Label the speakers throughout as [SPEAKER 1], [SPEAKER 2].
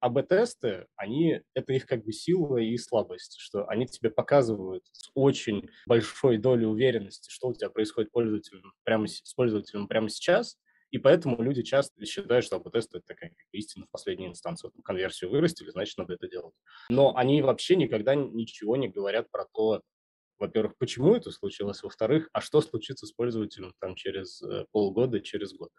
[SPEAKER 1] АБ-тесты, они, это их как бы сила и слабость, что они тебе показывают с очень большой долей уверенности, что у тебя происходит пользователем прямо, с пользователем прямо сейчас, и поэтому люди часто считают, что АБ-тест – это такая как истина в последней инстанции. Вот конверсию вырастили, значит, надо это делать. Но они вообще никогда ничего не говорят про то, во-первых, почему это случилось, во-вторых, а что случится с пользователем там через э, полгода, через год.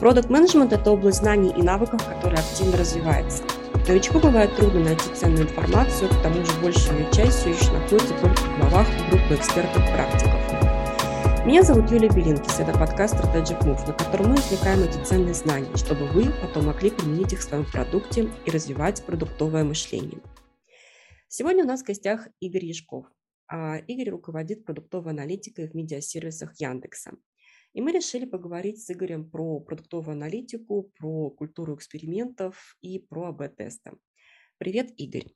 [SPEAKER 2] Продукт менеджмент это область знаний и навыков, которая активно развивается. Новичку бывает трудно найти ценную информацию, к тому же большая часть все еще находится только в головах группы экспертов-практиков. Меня зовут Юлия Белинкис, это подкаст Strategic Move, на котором мы извлекаем эти ценные знания, чтобы вы потом могли применить их в своем продукте и развивать продуктовое мышление. Сегодня у нас в гостях Игорь Яшков. А Игорь руководит продуктовой аналитикой в медиасервисах Яндекса. И мы решили поговорить с Игорем про продуктовую аналитику, про культуру экспериментов и про АБ-тесты. Привет, Игорь.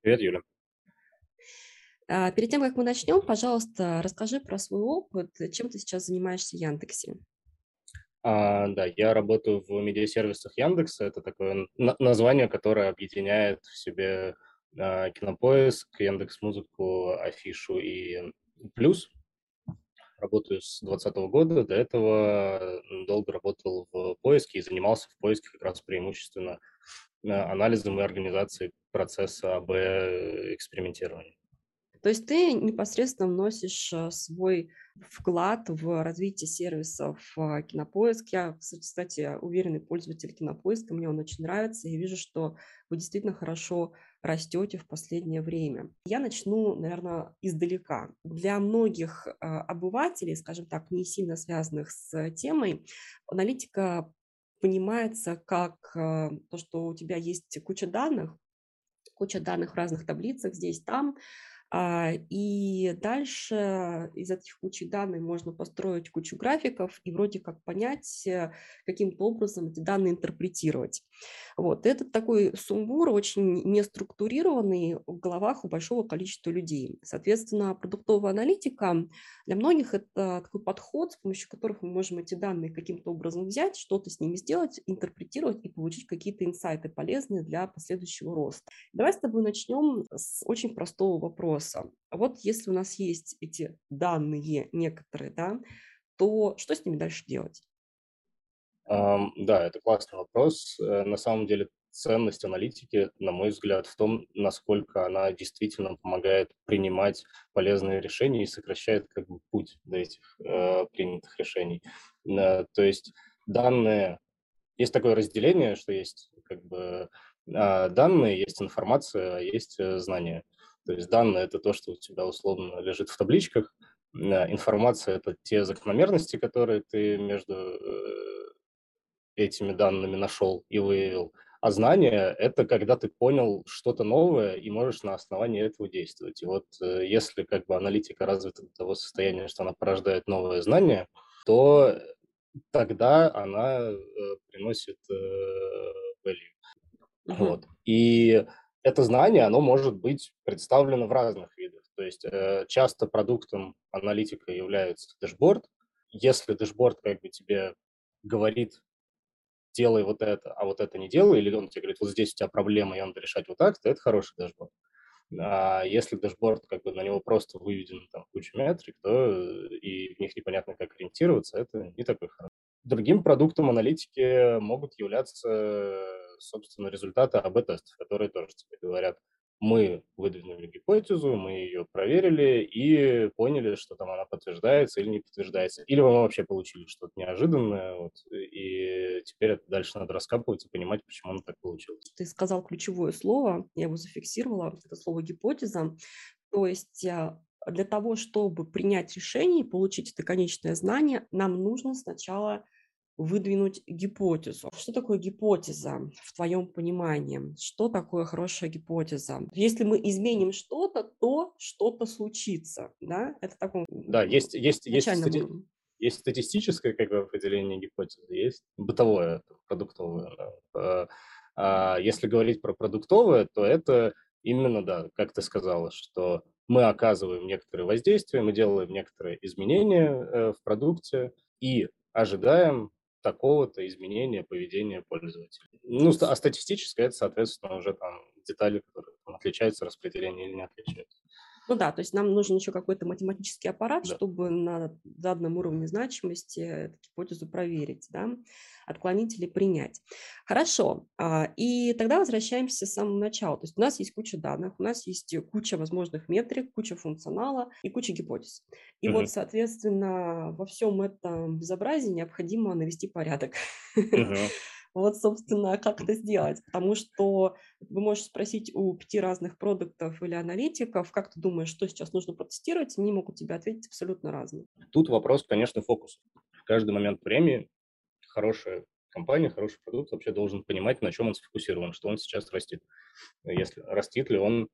[SPEAKER 1] Привет, Юля.
[SPEAKER 2] А, перед тем, как мы начнем, пожалуйста, расскажи про свой опыт. Чем ты сейчас занимаешься в Яндексе?
[SPEAKER 1] А, да, я работаю в медиасервисах Яндекса. Это такое название, которое объединяет в себе а, Кинопоиск, Яндекс Музыку, Афишу и Плюс работаю с 2020 года. До этого долго работал в поиске и занимался в поиске как раз преимущественно э, анализом и организацией процесса АБ-экспериментирования.
[SPEAKER 2] То есть ты непосредственно вносишь э, свой вклад в развитие сервисов э, Кинопоиск. Я, кстати, уверенный пользователь Кинопоиска, мне он очень нравится. Я вижу, что вы действительно хорошо растете в последнее время. Я начну, наверное, издалека. Для многих э, обывателей, скажем так, не сильно связанных с темой, аналитика понимается как то, что у тебя есть куча данных, куча данных в разных таблицах здесь, там, а, и дальше из этих кучи данных можно построить кучу графиков и вроде как понять, э, каким-то образом эти данные интерпретировать. Вот. Это такой сумбур, очень неструктурированный в головах у большого количества людей. Соответственно, продуктовая аналитика для многих это такой подход, с помощью которых мы можем эти данные каким-то образом взять, что-то с ними сделать, интерпретировать и получить какие-то инсайты полезные для последующего роста. Давай с тобой начнем с очень простого вопроса вопроса. Вот если у нас есть эти данные некоторые, да, то что с ними дальше делать?
[SPEAKER 1] Um, да, это классный вопрос. Э, на самом деле ценность аналитики, на мой взгляд, в том, насколько она действительно помогает принимать полезные решения и сокращает как бы путь до этих э, принятых решений. Э, то есть данные, есть такое разделение, что есть как бы э, данные, есть информация, а есть э, знания. То есть данные – это то, что у тебя условно лежит в табличках, информация – это те закономерности, которые ты между э, этими данными нашел и выявил, а знания – это когда ты понял что-то новое и можешь на основании этого действовать. И вот э, если как бы аналитика развита до того состояния, что она порождает новое знание, то тогда она э, приносит value. Uh-huh. Вот. И это знание, оно может быть представлено в разных видах. То есть э, часто продуктом аналитика является дэшборд. Если дэшборд как бы тебе говорит, делай вот это, а вот это не делай, или он тебе говорит, вот здесь у тебя проблема, и надо решать вот так, то это хороший дэшборд. А если дэшборд, как бы на него просто выведен там куча метрик, то э, и в них непонятно, как ориентироваться, это не такой хороший. Другим продуктом аналитики могут являться собственно, результаты A/B-тестов, которые тоже тебе говорят, мы выдвинули гипотезу, мы ее проверили и поняли, что там она подтверждается или не подтверждается. Или мы вообще получили что-то неожиданное, вот, и теперь это дальше надо раскапывать и понимать, почему оно так получилось.
[SPEAKER 2] Ты сказал ключевое слово, я его зафиксировала, это слово гипотеза. То есть а, для того, чтобы принять решение и получить это конечное знание, нам нужно сначала выдвинуть гипотезу. Что такое гипотеза в твоем понимании? Что такое хорошая гипотеза? Если мы изменим что-то, то что-то случится. Да,
[SPEAKER 1] это такое. Да, есть, есть, есть, стати... есть статистическое как бы, определение гипотезы, есть бытовое, продуктовое. Да. А если говорить про продуктовое, то это именно, да, как ты сказала, что мы оказываем некоторые воздействия, мы делаем некоторые изменения э, в продукте и ожидаем такого-то изменения поведения пользователя. Ну, а статистически это, соответственно, уже там детали, которые там, отличаются распределение или не отличаются.
[SPEAKER 2] Ну да, то есть нам нужен еще какой-то математический аппарат,
[SPEAKER 1] Да.
[SPEAKER 2] чтобы на заданном уровне значимости эту гипотезу проверить, да, отклонить или принять. Хорошо, а, и тогда возвращаемся с самого начала. То есть у нас есть куча данных, у нас есть куча возможных метрик, куча функционала и куча гипотез. И вот,
[SPEAKER 1] Мгм.
[SPEAKER 2] соответственно, во всем этом безобразии необходимо навести порядок.
[SPEAKER 1] Мгм.
[SPEAKER 2] Вот, собственно, как это сделать? Потому что вы можете спросить у пяти разных продуктов или аналитиков, как ты думаешь, что сейчас нужно протестировать, они могут тебе ответить абсолютно разные.
[SPEAKER 1] Тут вопрос, конечно, фокуса. В каждый момент времени хорошая компания, хороший продукт вообще должен понимать, на чем он сфокусирован, что он сейчас растит. Если растит ли он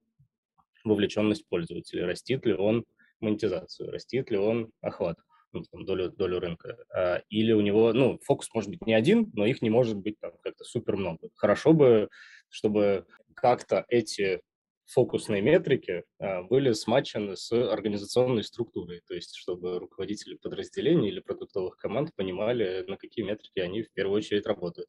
[SPEAKER 1] вовлеченность пользователей, растит ли он монетизацию, растит ли он охват, ну, там, долю, долю рынка. А, или у него, ну, фокус может быть не один, но их не может быть там как-то супер много. Хорошо бы, чтобы как-то эти фокусные метрики а, были смачены с организационной структурой, то есть чтобы руководители подразделений или продуктовых команд понимали, на какие метрики они в первую очередь работают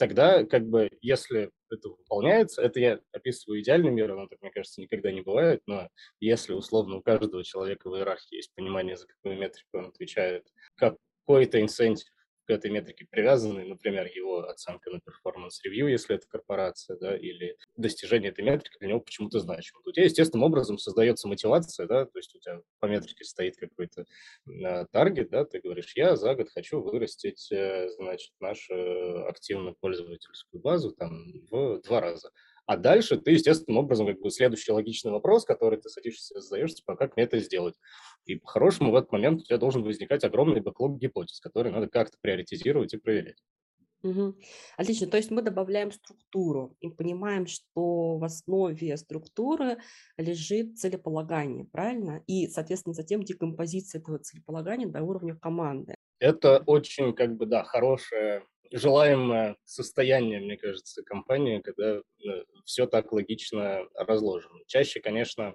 [SPEAKER 1] тогда, как бы, если это выполняется, это я описываю идеальный мир, оно так, мне кажется, никогда не бывает, но если, условно, у каждого человека в иерархии есть понимание, за какую метрику он отвечает, какой-то incentive к этой метрике привязаны, например, его оценка на performance review, если это корпорация, да, или достижение этой метрики для него почему-то значимо. У тебя естественным образом создается мотивация, да, то есть у тебя по метрике стоит какой-то э, таргет, да, ты говоришь, я за год хочу вырастить, э, значит, нашу активную пользовательскую базу там в два раза. А дальше ты, естественным образом, как бы следующий логичный вопрос, который ты садишься задаешь, типа, как мне это сделать? И по-хорошему в этот момент у тебя должен возникать огромный бэклог гипотез, который надо как-то приоритизировать и проверять.
[SPEAKER 2] Угу. Отлично. То есть мы добавляем структуру и понимаем, что в основе структуры лежит целеполагание, правильно? И, соответственно, затем декомпозиция этого целеполагания до уровня команды.
[SPEAKER 1] Это очень, как бы, да, хорошее желаемое состояние, мне кажется, компании, когда э, все так логично разложено. Чаще, конечно,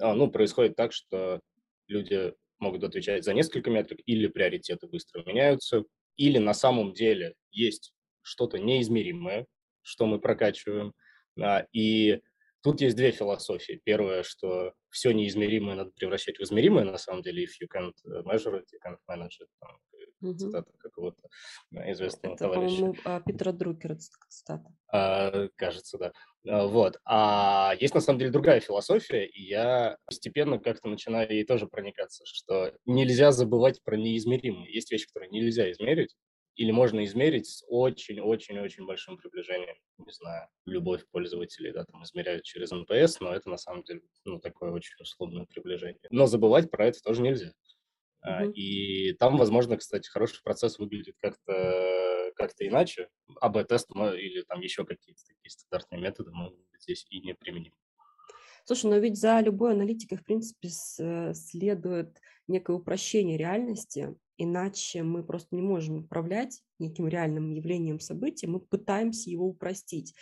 [SPEAKER 1] а, ну, происходит так, что люди могут отвечать за несколько метрик, или приоритеты быстро меняются, или на самом деле есть что-то неизмеримое, что мы прокачиваем, а, и тут есть две философии. Первое, что все неизмеримое надо превращать в измеримое, на самом деле, if you can't э, measure it, you can't manage it. Там, угу. Цитата какого-то известного
[SPEAKER 2] Это,
[SPEAKER 1] товарища.
[SPEAKER 2] а, Питера Друкера цитата.
[SPEAKER 1] А, кажется, да. А, вот. А есть, на самом деле, другая философия, и я постепенно как-то начинаю ей тоже проникаться, что нельзя забывать про неизмеримые. Есть вещи, которые нельзя измерить, или можно измерить с очень-очень-очень большим приближением. Не знаю, любовь пользователей, да, там измеряют через NPS, но это на самом деле, ну, такое очень условное приближение. Но забывать про это тоже нельзя. Uh-huh. И там, возможно, кстати, хороший процесс выглядит как-то как-то иначе. АБ-тест или там еще какие-то такие стандартные методы мы здесь и не применим.
[SPEAKER 2] Слушай, но ведь за любой аналитикой, в принципе, следует некое упрощение реальности, иначе мы просто не можем управлять неким реальным явлением события, мы пытаемся его упростить.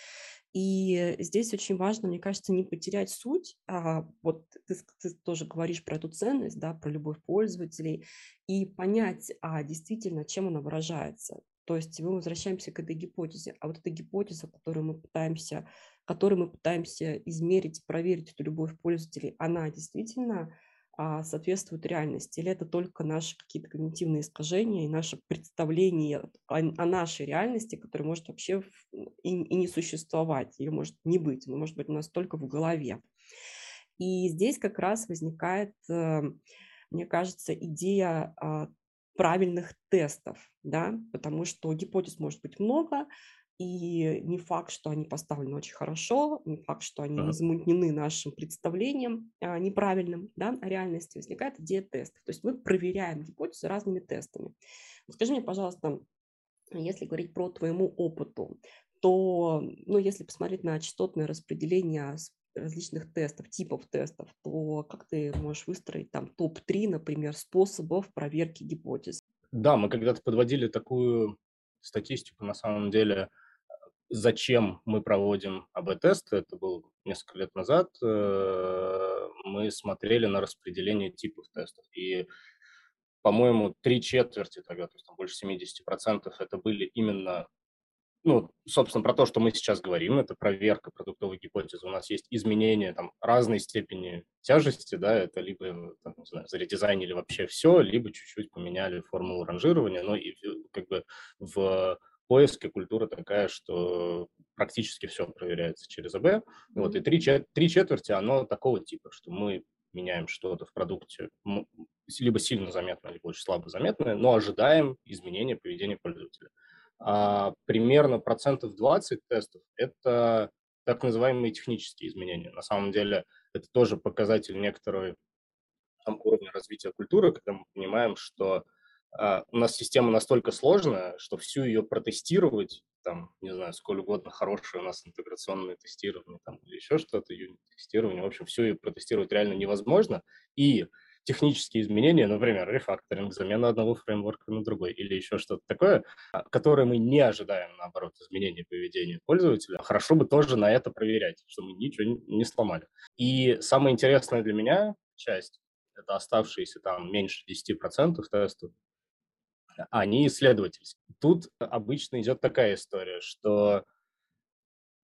[SPEAKER 2] И здесь очень важно, мне кажется, не потерять суть. А вот ты, ты тоже говоришь про эту ценность, да, про любовь пользователей, и понять, а действительно, чем она выражается. То есть мы возвращаемся к этой гипотезе. А вот эта гипотеза, которую мы пытаемся, которую мы пытаемся измерить, проверить эту любовь пользователей, она действительно а, соответствует реальности, или это только наши какие-то когнитивные искажения и наше представление о, о нашей реальности, которая может вообще и, и не существовать, или может не быть, но может быть у нас только в голове. И здесь как раз возникает, э, мне кажется, идея а, правильных тестов, да, потому что гипотез может быть много, и не факт, что они поставлены очень хорошо, не факт, что они не замутнены нашим представлением а, неправильным да, о реальности, возникает идея тестов. То есть мы проверяем гипотезы разными тестами. Скажи мне, пожалуйста, если говорить про твоему опыту, то, ну, если посмотреть на частотное распределение различных тестов, типов тестов, то как ты можешь выстроить там топ-3, например, способов проверки гипотез?
[SPEAKER 1] Да, мы когда-то подводили такую статистику, на самом деле, зачем мы проводим АБ-тесты, это было несколько лет назад, э, мы смотрели на распределение типов тестов. И по-моему, три четверти тогда, то есть там больше 70% это были именно ну, собственно, про то, что мы сейчас говорим, это проверка продуктовой гипотезы. У нас есть изменения там разной степени тяжести, да, это либо, там, не знаю, заредизайнили вообще все, либо чуть-чуть поменяли формулу ранжирования, но и как бы в поиске культура такая, что практически все проверяется через АБ. Mm-hmm. Вот, и три, три четверти, оно такого типа, что мы меняем что-то в продукте, либо сильно заметное, либо очень слабо заметное, но ожидаем изменения поведения пользователя а примерно процентов 20 тестов – это так называемые технические изменения. На самом деле это тоже показатель некоторого там, уровня развития культуры, когда мы понимаем, что у нас система настолько сложная, что всю ее протестировать, там, не знаю, сколь угодно хорошее у нас интеграционное тестирование там, или еще что-то, юнит-тестирование, в общем, всю ее протестировать реально невозможно. И технические изменения, например, рефакторинг, замена одного фреймворка на другой или еще что-то такое, а, которое мы не ожидаем, наоборот, изменения поведения пользователя, хорошо бы тоже на это проверять, чтобы мы ничего не сломали. И самая интересная для меня часть, это оставшиеся там меньше 10% тестов, они исследовательские. Тут обычно идет такая история, что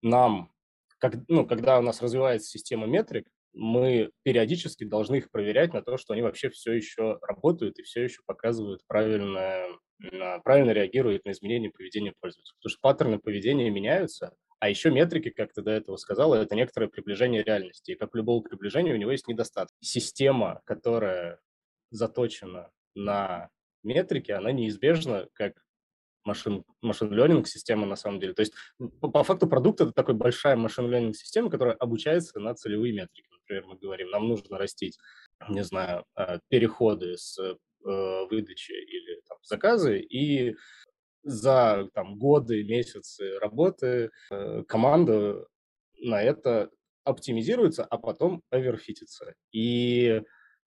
[SPEAKER 1] нам, как, ну, когда у нас развивается система метрик, мы периодически должны их проверять на то, что они вообще все еще работают и все еще показывают правильно, правильно реагируют на изменения поведения пользователя. Потому что паттерны поведения меняются, а еще метрики, как ты до этого сказала, это некоторое приближение реальности. И как любого приближения у него есть недостаток. Система, которая заточена на метрики, она неизбежно, как машин, машин learning система на самом деле. То есть по, по факту продукт это такой большая машин learning система, которая обучается на целевые метрики. Например, мы говорим, нам нужно растить, не знаю, э, переходы с э, выдачи или там, заказы, и за там, годы, месяцы работы э, команда на это оптимизируется, а потом оверфитится. И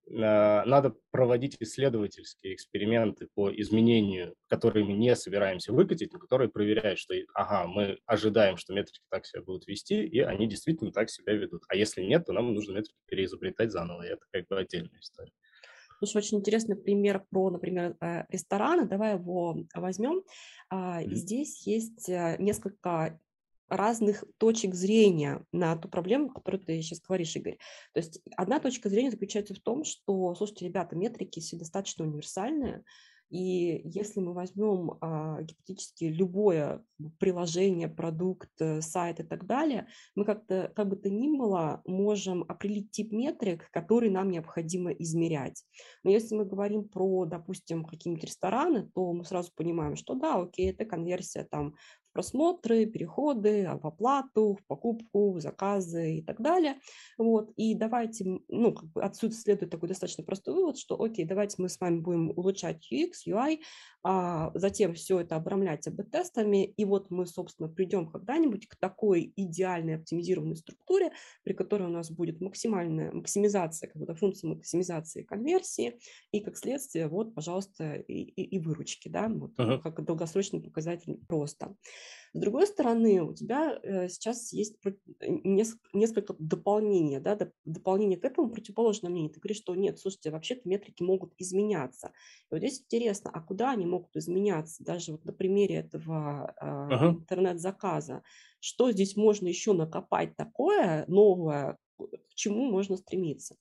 [SPEAKER 1] надо проводить исследовательские эксперименты по изменению, которые мы не собираемся выкатить, но которые проверяют, что, ага, мы ожидаем, что метрики так себя будут вести, и они действительно так себя ведут. А если нет, то нам нужно метрики переизобретать заново, и это как бы отдельная история.
[SPEAKER 2] Слушай, очень интересный пример про, например, э, рестораны. Давай его возьмем. Mm-hmm. Здесь есть э, несколько разных точек зрения на ту проблему, которую ты сейчас говоришь, Игорь. То есть одна точка зрения заключается в том, что, слушайте, ребята, метрики все достаточно универсальные, и если мы возьмем а, гипотетически любое приложение, продукт, э, сайт и так далее, мы как-то, как бы то ни было, можем определить тип метрик, который нам необходимо измерять. Но если мы говорим про, допустим, какие-нибудь рестораны, то мы сразу понимаем, что да, окей, это конверсия там просмотры, переходы, в оплату, в покупку, в заказы и так далее. Вот. И давайте, ну, как бы отсюда следует такой достаточно простой вывод, что, окей, давайте мы с вами будем улучшать UX, UI, а затем все это обрамлять АБ-тестами, и вот мы, собственно, придем когда-нибудь к такой идеальной оптимизированной структуре, при которой у нас будет максимальная максимизация, как бы функция максимизации конверсии, и как следствие, вот, пожалуйста, и, и, и выручки, да, вот, uh-huh. как долгосрочный показатель просто. С другой стороны, у тебя э, сейчас есть несколько дополнений, да, дополнение к этому противоположное мнение. Ты говоришь, что нет, слушайте, вообще-то метрики могут изменяться. И вот здесь интересно, а куда они могут изменяться? Даже вот на примере этого uh-huh. интернет-заказа. Что здесь можно еще накопать такое новое, к чему можно стремиться?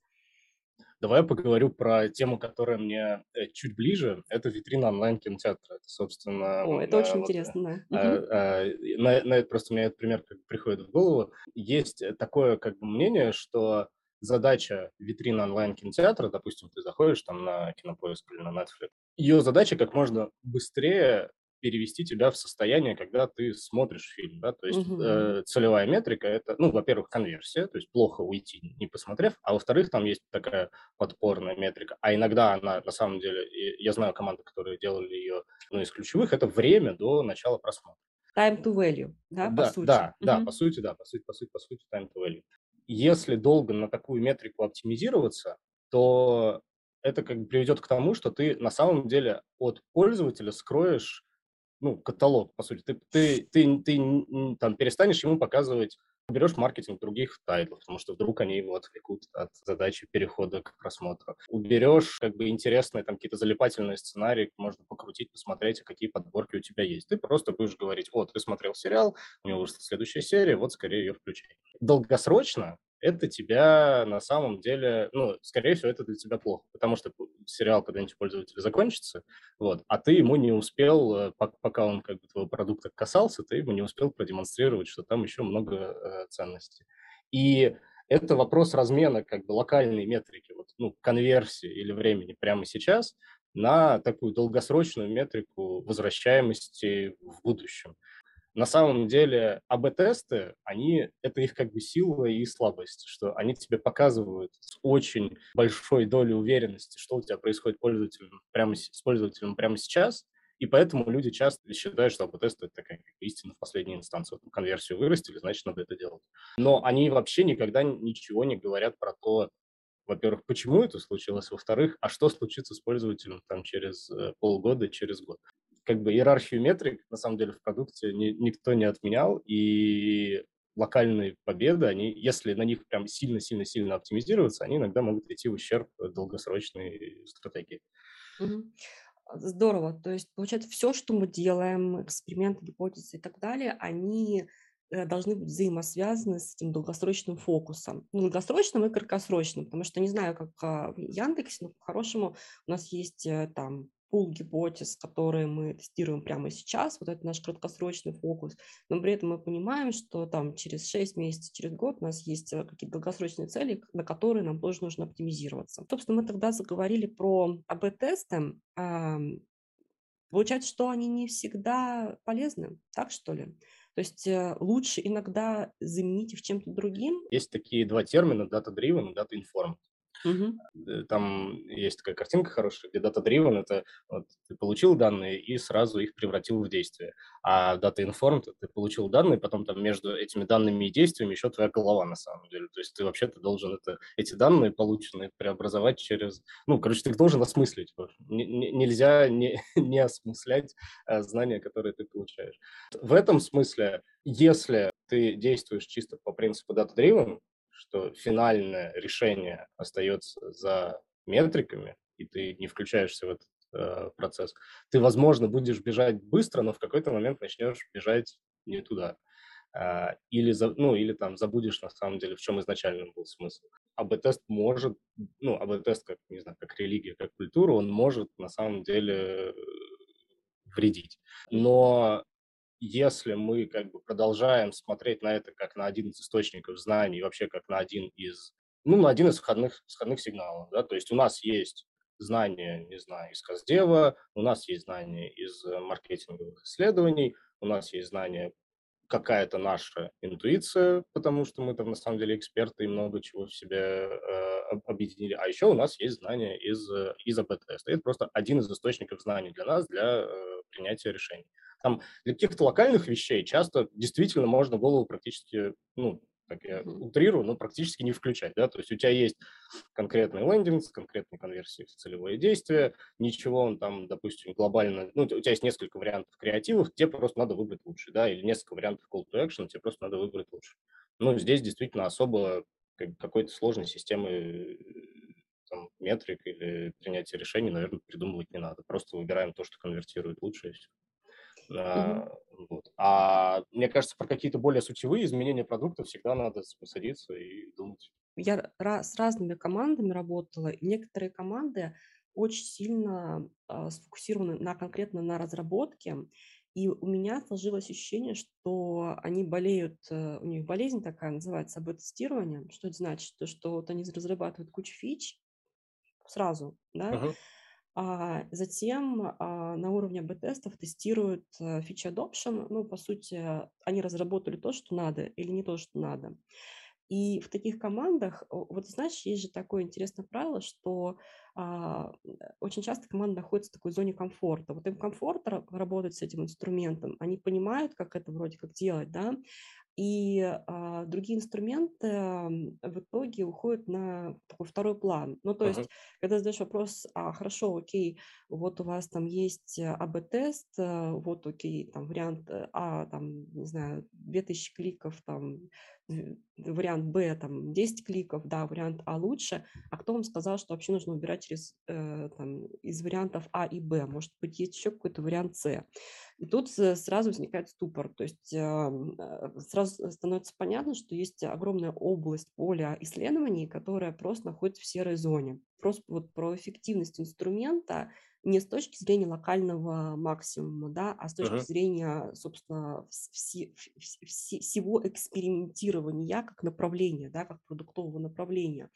[SPEAKER 1] Давай я поговорю про тему, которая мне э, чуть ближе. Это витрина онлайн-кинотеатра. Это, собственно...
[SPEAKER 2] О, это очень вот, интересно, да. А,
[SPEAKER 1] а, на, на это просто мне этот пример приходит в голову. Есть такое как бы мнение, что задача витрины онлайн-кинотеатра, допустим, ты заходишь там на Кинопоиск или на Netflix, ее задача как можно быстрее перевести тебя в состояние, когда ты смотришь фильм, да, то есть угу. э, целевая метрика это, ну, во-первых, конверсия, то есть плохо уйти, не посмотрев, а во-вторых, там есть такая подпорная метрика, а иногда она, на самом деле, я знаю команды, которые делали ее, ну, из ключевых, это время до начала просмотра.
[SPEAKER 2] Time to value, да,
[SPEAKER 1] да
[SPEAKER 2] по сути?
[SPEAKER 1] Да, угу. да, по сути, да, по сути, по сути, по сути, time to value. Если долго на такую метрику оптимизироваться, то это как бы приведет к тому, что ты на самом деле от пользователя скроешь ну, каталог, по сути. Ты, ты, ты, ты там перестанешь ему показывать берешь маркетинг других тайтлов, потому что вдруг они его отвлекут от задачи перехода к просмотру. Уберешь как бы интересные там какие-то залипательные сценарии, можно покрутить, посмотреть, какие подборки у тебя есть. Ты просто будешь говорить, вот, ты смотрел сериал, у него вышла следующая серия, вот скорее ее включай. Долгосрочно это тебя на самом деле, ну, скорее всего, это для тебя плохо, потому что сериал когда-нибудь пользователя закончится, вот, а ты ему не успел, э, пока он как бы твоего продукта касался, ты ему не успел продемонстрировать, что там еще много э, ценностей. И это вопрос размена как бы локальной метрики, вот, ну, конверсии или времени прямо сейчас на такую долгосрочную метрику возвращаемости в будущем на самом деле АБ-тесты, они, это их как бы сила и слабость, что они тебе показывают с очень большой долей уверенности, что у тебя происходит пользователем прямо, с пользователем прямо сейчас, и поэтому люди часто считают, что АБ-тест – это такая истина в последней инстанции. Вот конверсию вырастили, значит, надо это делать. Но они вообще никогда ничего не говорят про то, во-первых, почему это случилось, во-вторых, а что случится с пользователем там через э, полгода, через год как бы иерархию метрик, на самом деле, в продукте ни, никто не отменял, и локальные победы, они, если на них прям сильно-сильно-сильно оптимизироваться, они иногда могут идти в ущерб долгосрочной стратегии.
[SPEAKER 2] Здорово. То есть, получается, все, что мы делаем, эксперименты, гипотезы и так далее, они э, должны быть взаимосвязаны с этим долгосрочным фокусом. Ну, долгосрочным и краткосрочным, потому что не знаю, как а, в Яндексе, но по-хорошему у нас есть э, там пул гипотез, которые мы тестируем прямо сейчас, вот это наш краткосрочный фокус, но при этом мы понимаем, что там через 6 месяцев, через год у нас есть э, какие-то долгосрочные цели, на которые нам тоже нужно оптимизироваться. Собственно, мы тогда заговорили про АБ-тесты. Получается, что они не всегда полезны, так что ли? То есть э, лучше иногда заменить их чем-то другим.
[SPEAKER 1] Есть такие два термина, data-driven и data-informed. Угу. Там есть такая картинка хорошая, где data-driven – это вот, ты получил данные и сразу их превратил в действие. А data-informed – ты получил данные, потом там между этими данными и действиями еще твоя голова на самом деле. То есть ты вообще-то должен это, эти данные полученные преобразовать через… Ну, короче, ты их должен осмыслить. нельзя не, не осмыслять а, знания, которые ты получаешь. В этом смысле, если ты действуешь чисто по принципу data-driven, что финальное решение остается за метриками, и ты не включаешься в этот э, процесс, ты, возможно, будешь бежать быстро, но в какой-то момент начнешь бежать не туда. Uh, или, за, ну, или там забудешь на самом деле, в чем изначально был смысл. АБ-тест может, ну, АБ-тест, как, не знаю, как религия, как культура, он может на самом деле вредить. Но если мы как бы продолжаем смотреть на это как на один из источников знаний, вообще как на один из, ну, на один из входных, входных сигналов, да, то есть у нас есть знания, не знаю, из Каздева, у нас есть знания из э, маркетинговых исследований, у нас есть знания какая-то наша интуиция, потому что мы там на самом деле эксперты и много чего в себе э, объединили. А еще у нас есть знания из, э, из АБ-теста. Это просто один из источников знаний для нас, для э, принятия решений. Там для каких-то локальных вещей часто действительно можно голову практически, ну, так я утрирую, но практически не включать, да, то есть у тебя есть конкретный лендинг с конкретной конверсией в целевое действие, ничего он там, допустим, глобально, ну, у тебя есть несколько вариантов креативов, тебе просто надо выбрать лучше, да, или несколько вариантов call to action, тебе просто надо выбрать лучше. Ну, здесь действительно особо какой-то сложной системы там, метрик или принятия решений, наверное, придумывать не надо. Просто выбираем то, что конвертирует лучше, и все. А, вот. а мне кажется, про какие-то более сутевые изменения продукта всегда надо садиться и думать.
[SPEAKER 2] Я с разными командами работала, некоторые команды очень сильно а, сфокусированы на конкретно на разработке, и у меня сложилось ощущение, что они болеют, э, у них болезнь такая называется АБ-тестирование. Что это значит? То, что вот они разрабатывают кучу фич сразу, да, uh-huh. А затем а, на уровне АБ-тестов тестируют а, feature adoption. Ну, по сути, они разработали то, что надо или не то, что надо. И в таких командах, вот знаешь, есть же такое интересное правило, что а, очень часто команда находится в такой зоне комфорта. Вот им комфортно работать с этим инструментом, они понимают, как это вроде как делать, да, и а, другие инструменты в итоге уходят на такой второй план. Ну, то есть, когда задаешь вопрос, а, хорошо, окей, вот у вас там есть АБ-тест, э, вот, окей, там вариант э, А, там, не знаю, 2000 кликов, там, вариант Б, там, 10 кликов, да, вариант А лучше, а кто вам сказал, что вообще нужно убирать через, э, там, из вариантов А и Б? Может быть, есть еще какой-то вариант С? И тут сразу возникает ступор, то есть э, сразу становится понятно, что есть огромная область поля исследований, которая просто находится в серой зоне. Просто вот про эффективность инструмента не с точки зрения локального максимума, да, а с точки uh-huh. зрения, собственно, вси, вси, всего экспериментирования как направления, да, как продуктового направления.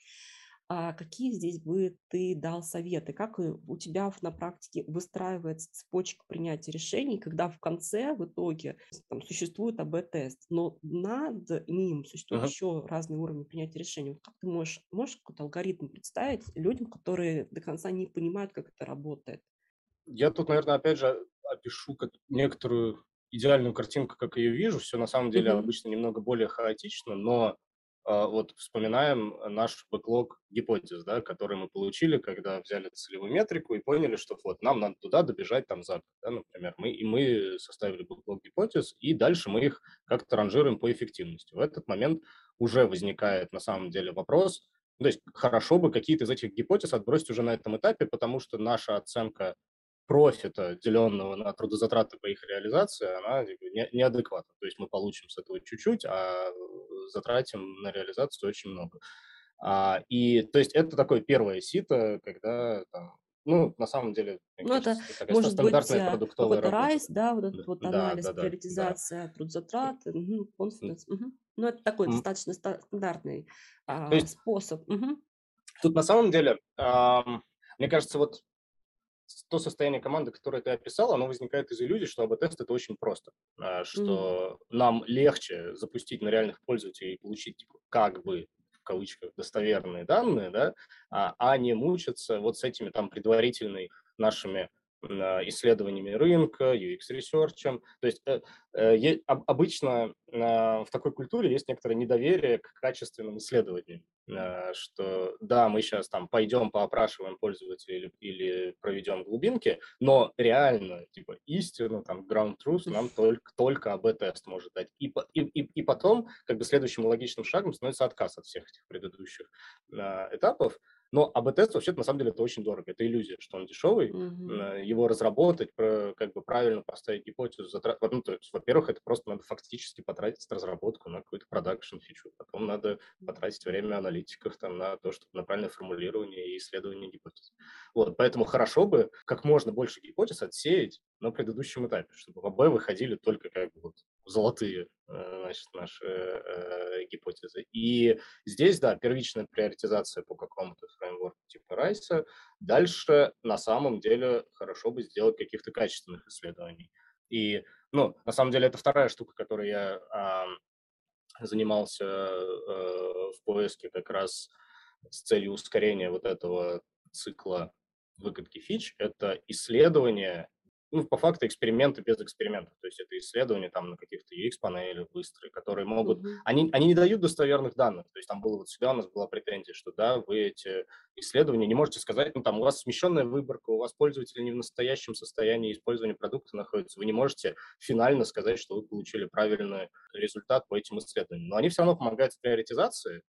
[SPEAKER 2] А какие здесь бы ты дал советы? Как у тебя на практике выстраивается цепочка принятия решений, когда в конце, в итоге, там, существует АБ-тест, но над ним существуют uh-huh. еще разные уровни принятия решений. Вот как ты можешь, можешь какой-то алгоритм представить людям, которые до конца не понимают, как это работает?
[SPEAKER 1] Я тут, наверное, опять же опишу как некоторую идеальную картинку, как ее вижу. Все на самом деле uh-huh. обычно немного более хаотично, но вот вспоминаем наш бэклог гипотез, да, который мы получили, когда взяли целевую метрику и поняли, что вот нам надо туда добежать там за да, например. Мы, и мы составили бэклог гипотез, и дальше мы их как-то ранжируем по эффективности. В этот момент уже возникает на самом деле вопрос, то есть хорошо бы какие-то из этих гипотез отбросить уже на этом этапе, потому что наша оценка профита, деленного на трудозатраты по их реализации, она типа, не, неадекватна. То есть мы получим с этого чуть-чуть, а э, затратим на реализацию очень много. А, и то есть это такое первое сито, когда там, ну, на самом деле,
[SPEAKER 2] ну, кажется, это может стандартная быть, э, продуктовая какой-то RISE, да, вот этот вот анализ, да, да, приоритизация да. трудзатрат, угу, confidence, угу. Ну, это такой mm. достаточно стандартный а, есть, способ. Угу.
[SPEAKER 1] Тут на самом деле, а, мне кажется, вот то состояние команды, которое ты описал, оно возникает из иллюзии, что АБ-тест это очень просто, а, что mm. нам легче запустить на реальных пользователей и получить типа, как бы в кавычках достоверные данные, да, а, а не мучиться вот с этими там предварительными нашими исследованиями рынка, UX-ресерчем. То есть э, э, обычно в такой культуре есть некоторое недоверие к качественным исследованиям, что да, мы сейчас там пойдем поопрашиваем пользователей или, или проведем глубинки, но реально, типа, истину, там, ground truth нам только, только АБ-тест может дать. И, и, и, и потом, как бы, следующим логичным шагом становится отказ от всех этих предыдущих этапов, но АБ-тест вообще на самом деле это очень дорого. Это иллюзия, что он дешевый. Mm-hmm. Его разработать, как бы правильно поставить гипотезу. Затрат... Ну, то есть, во-первых, это просто надо фактически потратить разработку на какой-то продакшн фичу. Потом надо потратить время аналитиков там, на то, чтобы на правильное формулирование и исследование гипотез. Вот, поэтому хорошо бы как можно больше гипотез отсеять на предыдущем этапе, чтобы в АБ выходили только как бы вот золотые э, значит, наши э, гипотезы. И здесь, да, первичная приоритизация по какому-то фреймворку типа Райса. Дальше, на самом деле, хорошо бы сделать каких-то качественных исследований. И, ну, на самом деле, это вторая штука, которой я э, занимался э, в поиске как раз с целью ускорения вот этого цикла выкатки фич. Это исследование ну, по факту эксперименты без экспериментов. То есть это исследования там на каких-то UX-панелях быстрые, которые могут... Mm-hmm. Они, они не дают достоверных данных. То есть там было вот всегда у нас была претензия, что да, вы эти исследования не можете сказать, ну там у вас смещенная выборка, у вас пользователи не в настоящем состоянии использования продукта находятся. Вы не можете финально сказать, что вы получили правильный результат по этим исследованиям. Но они все равно помогают в приоритизации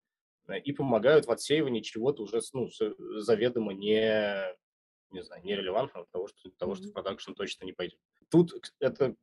[SPEAKER 1] э, и помогают в отсеивании чего-то уже ну, заведомо не не знаю, нерелевантного того, что, того, что в продакшн точно не пойдет. Тут это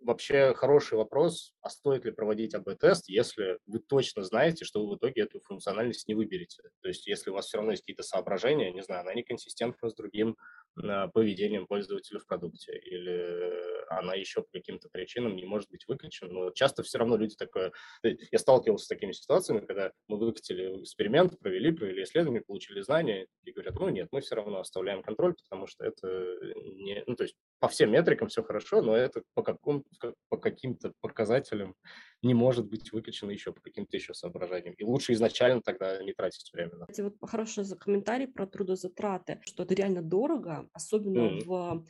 [SPEAKER 1] вообще хороший вопрос, а стоит ли проводить АБ-тест, если вы точно знаете, что вы в итоге эту функциональность не выберете. То есть если у вас все равно есть какие-то соображения, не знаю, она неконсистентна с другим э, поведением пользователя в продукте, или она еще по каким-то причинам не может быть выкачана. Но часто все равно люди такое... Я сталкивался с такими ситуациями, когда мы выкатили эксперимент, провели, провели исследование, получили знания, и говорят, ну нет, мы все равно оставляем контроль, потому что это не... Ну, то есть по всем метрикам все хорошо, но это по, какому, по каким-то показателям не может быть выкачано еще по каким-то еще соображениям. И лучше изначально тогда не тратить время.
[SPEAKER 2] Кстати, вот хороший комментарий про трудозатраты, что это реально дорого, особенно mm-hmm. в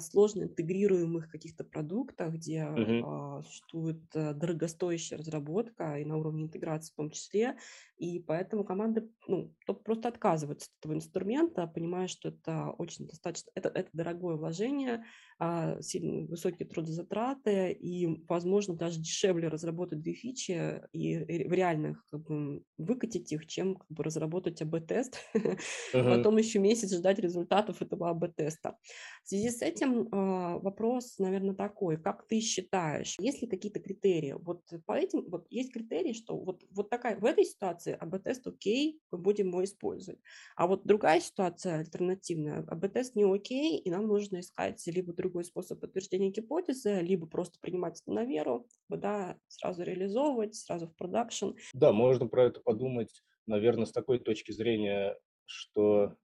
[SPEAKER 2] сложно интегрируемых каких-то продуктах, где
[SPEAKER 1] Мгм.
[SPEAKER 2] а, существует э, дорогостоящая разработка и на уровне интеграции в том числе, и поэтому команды ну, то- просто отказываются от этого инструмента, понимая, что это очень достаточно, это, это дорогое вложение, а, сильно высокие трудозатраты, и, возможно, даже дешевле разработать две фичи и в реальных как бы, выкатить их, чем как бы, разработать АБ-тест,
[SPEAKER 1] Мгм.
[SPEAKER 2] потом еще месяц ждать результатов этого АБ-теста. В связи с этим а, вопрос, наверное, такой, как ты считаешь, есть ли какие-то критерии? Вот по этим, вот есть критерии, что вот, вот такая, в этой ситуации АБ-тест окей, мы будем его использовать. А вот другая ситуация альтернативная, АБ-тест не окей, и нам нужно искать либо другой способ подтверждения гипотезы, либо просто принимать это на веру, да, сразу реализовывать, сразу в продакшн.
[SPEAKER 1] Да, можно про это подумать, наверное, с такой точки зрения, что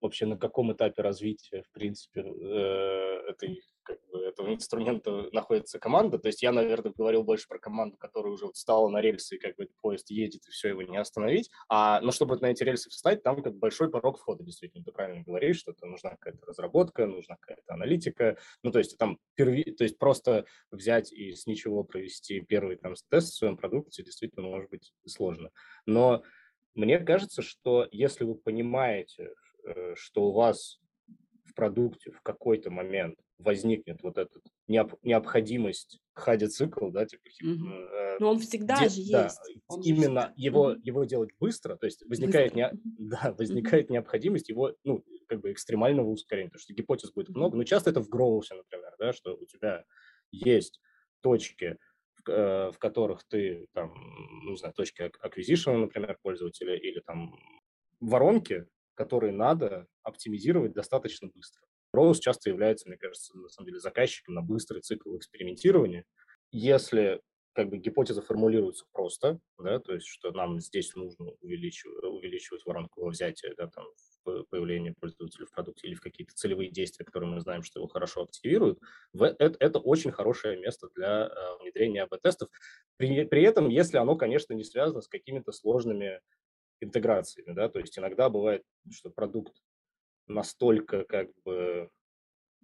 [SPEAKER 1] вообще на каком этапе развития, в принципе, э, этой, как бы, этого инструмента находится команда. То есть я, наверное, говорил больше про команду, которая уже встала на рельсы, и как бы поезд едет, и все, его не остановить. А, но чтобы на эти рельсы встать, там как большой порог входа, действительно, ты правильно говоришь, что это нужна какая-то разработка, нужна какая-то аналитика. Ну, то есть там перви... то есть просто взять и с ничего провести первый там тест в своем продукте действительно может быть сложно. Но мне кажется, что если вы понимаете, что у вас в продукте в какой-то момент возникнет вот эта необ- необходимость хади-цикл, да, типа,
[SPEAKER 2] Мгм.
[SPEAKER 1] э,
[SPEAKER 2] Но он всегда
[SPEAKER 1] де-
[SPEAKER 2] же
[SPEAKER 1] да,
[SPEAKER 2] есть. Он
[SPEAKER 1] именно
[SPEAKER 2] всегда-
[SPEAKER 1] его, его делать быстро, то есть возникает,
[SPEAKER 2] Быстро.
[SPEAKER 1] не, да, возникает необходимость его, ну, как бы экстремального ускорения, потому что гипотез будет много, но часто это в Гроусе, например, да, что у тебя есть точки, в, э, в которых ты, там, не знаю, точки ак- acquisition, например, пользователя, или там воронки, которые надо оптимизировать достаточно быстро. Роуз часто является, мне кажется, на самом деле заказчиком на быстрый цикл экспериментирования. Если как бы гипотеза формулируется просто, да, то есть что нам здесь нужно увеличивать, увеличивать воронку во взятия, да, там, появление пользователя в продукте или в какие-то целевые действия, которые мы знаем, что его хорошо активируют, это, это очень хорошее место для э, внедрения АБ-тестов. При, при этом, если оно, конечно, не связано с какими-то сложными интеграциями, да, то есть иногда бывает, что продукт настолько как бы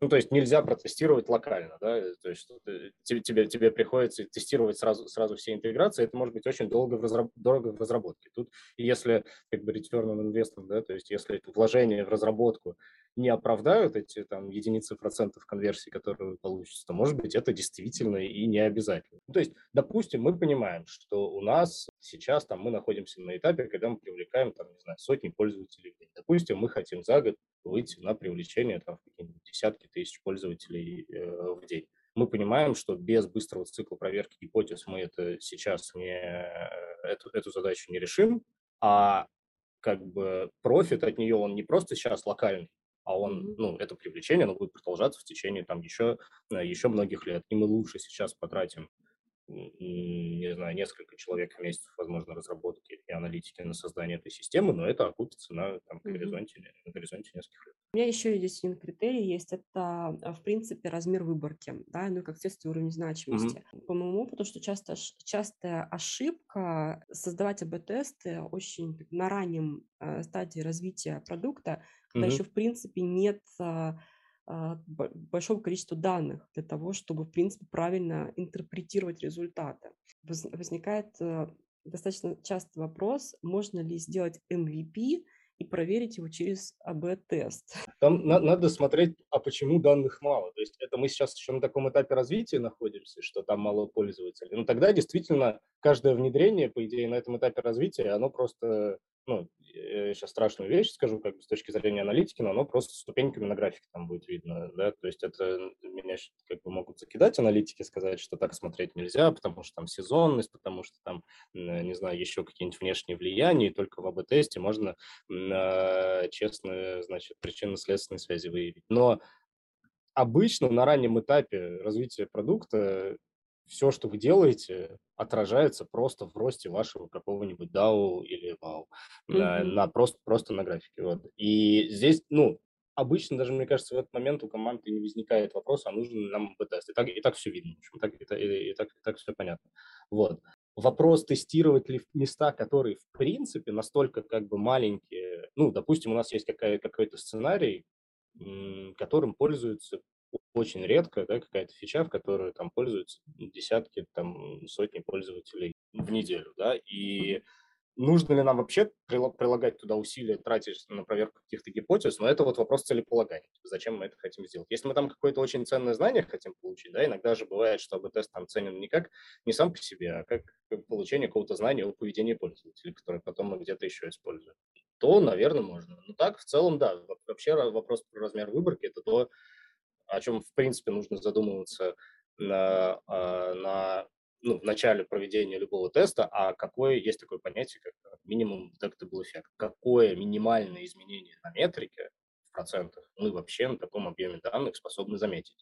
[SPEAKER 1] ну, то есть нельзя протестировать локально, да, э, то есть ты- тебе, тебе, приходится тестировать сразу, сразу все интеграции, это может быть очень долго в, разраб- дорого в разработке. Тут если как бы return on investment, да, то есть если вложения в разработку не оправдают эти там единицы процентов конверсии, которые вы получите, то, может быть, это действительно и не обязательно. То есть, допустим, мы понимаем, что у нас сейчас там мы находимся на этапе, когда мы привлекаем, там, не знаю, сотни пользователей. Допустим, мы хотим за год выйти на привлечение там, какие-нибудь десятки тысяч пользователей э, в день. Мы понимаем, что без быстрого цикла проверки гипотез мы это сейчас не, эту, эту задачу не решим, а как бы профит от нее, он не просто сейчас локальный, а он, ну, это привлечение, оно будет продолжаться в течение там еще, э, еще многих лет. И мы лучше сейчас потратим не знаю, несколько человек в месяц, возможно, разработки и аналитики на создание этой системы, но это окупится на там,
[SPEAKER 2] Мгм.
[SPEAKER 1] горизонте, на горизонте нескольких лет.
[SPEAKER 2] У меня еще есть один критерий, есть это, а, в принципе, размер выборки, да, ну и как следствие уровень значимости. По моему опыту, что часто, частая ошибка создавать АБ-тесты очень на раннем а, стадии развития продукта, когда
[SPEAKER 1] Мгм.
[SPEAKER 2] еще, в принципе, нет а, а, бо- большого количества данных для того, чтобы, в принципе, правильно интерпретировать результаты. Воз- Возникает э, достаточно часто вопрос, можно ли сделать MVP и проверить его через АБ-тест.
[SPEAKER 1] Там на- надо смотреть, а почему данных мало. То есть это мы сейчас еще на таком этапе развития находимся, что там мало пользователей. Ну тогда действительно каждое внедрение, по идее, на этом этапе развития, оно просто, ну, сейчас страшную вещь скажу, как бы с точки зрения аналитики, но оно просто ступеньками на графике там будет видно, да, то есть это меня как бы могут закидать аналитики, сказать, что так смотреть нельзя, потому что там сезонность, потому что там, не знаю, еще какие-нибудь внешние влияния, и только в АБ-тесте можно честно, значит, причинно-следственные связи выявить. Но обычно на раннем этапе развития продукта все, что вы делаете, отражается просто в росте вашего какого-нибудь DAO или WOW, на,
[SPEAKER 2] Мгм.
[SPEAKER 1] на просто, просто на графике. Вот. И здесь, ну, обычно даже, мне кажется, в этот момент у команды не возникает вопроса, а нужен ли нам АБ-тест. И так, и так все видно, в общем, так, и, и- и так, и так все понятно. Вот. Вопрос, тестировать ли места, которые, в принципе, настолько как бы маленькие, ну, допустим, у нас есть какая, какой-то сценарий, которым пользуются очень редко, да, какая-то фича, в которую там пользуются десятки, там, сотни пользователей в неделю, да, и нужно ли нам вообще прилагать туда усилия, тратить на проверку каких-то гипотез, но это вот вопрос целеполагания. Зачем мы это хотим сделать? Если мы там какое-то очень ценное знание хотим получить, да, иногда же бывает, что АБ-тест там ценен не как, не сам по себе, а как получение какого-то знания о поведении пользователей, которое потом мы где-то еще используем, то, наверное, можно. Но так, в целом, да, вообще вопрос про размер выборки – это то, о чем, в принципе, нужно задумываться на, а, на ну, в начале проведения любого теста, а какое есть такое понятие, как минимум detectable эффект. Какое минимальное изменение на метрике в процентах мы вообще на таком объеме данных способны заметить.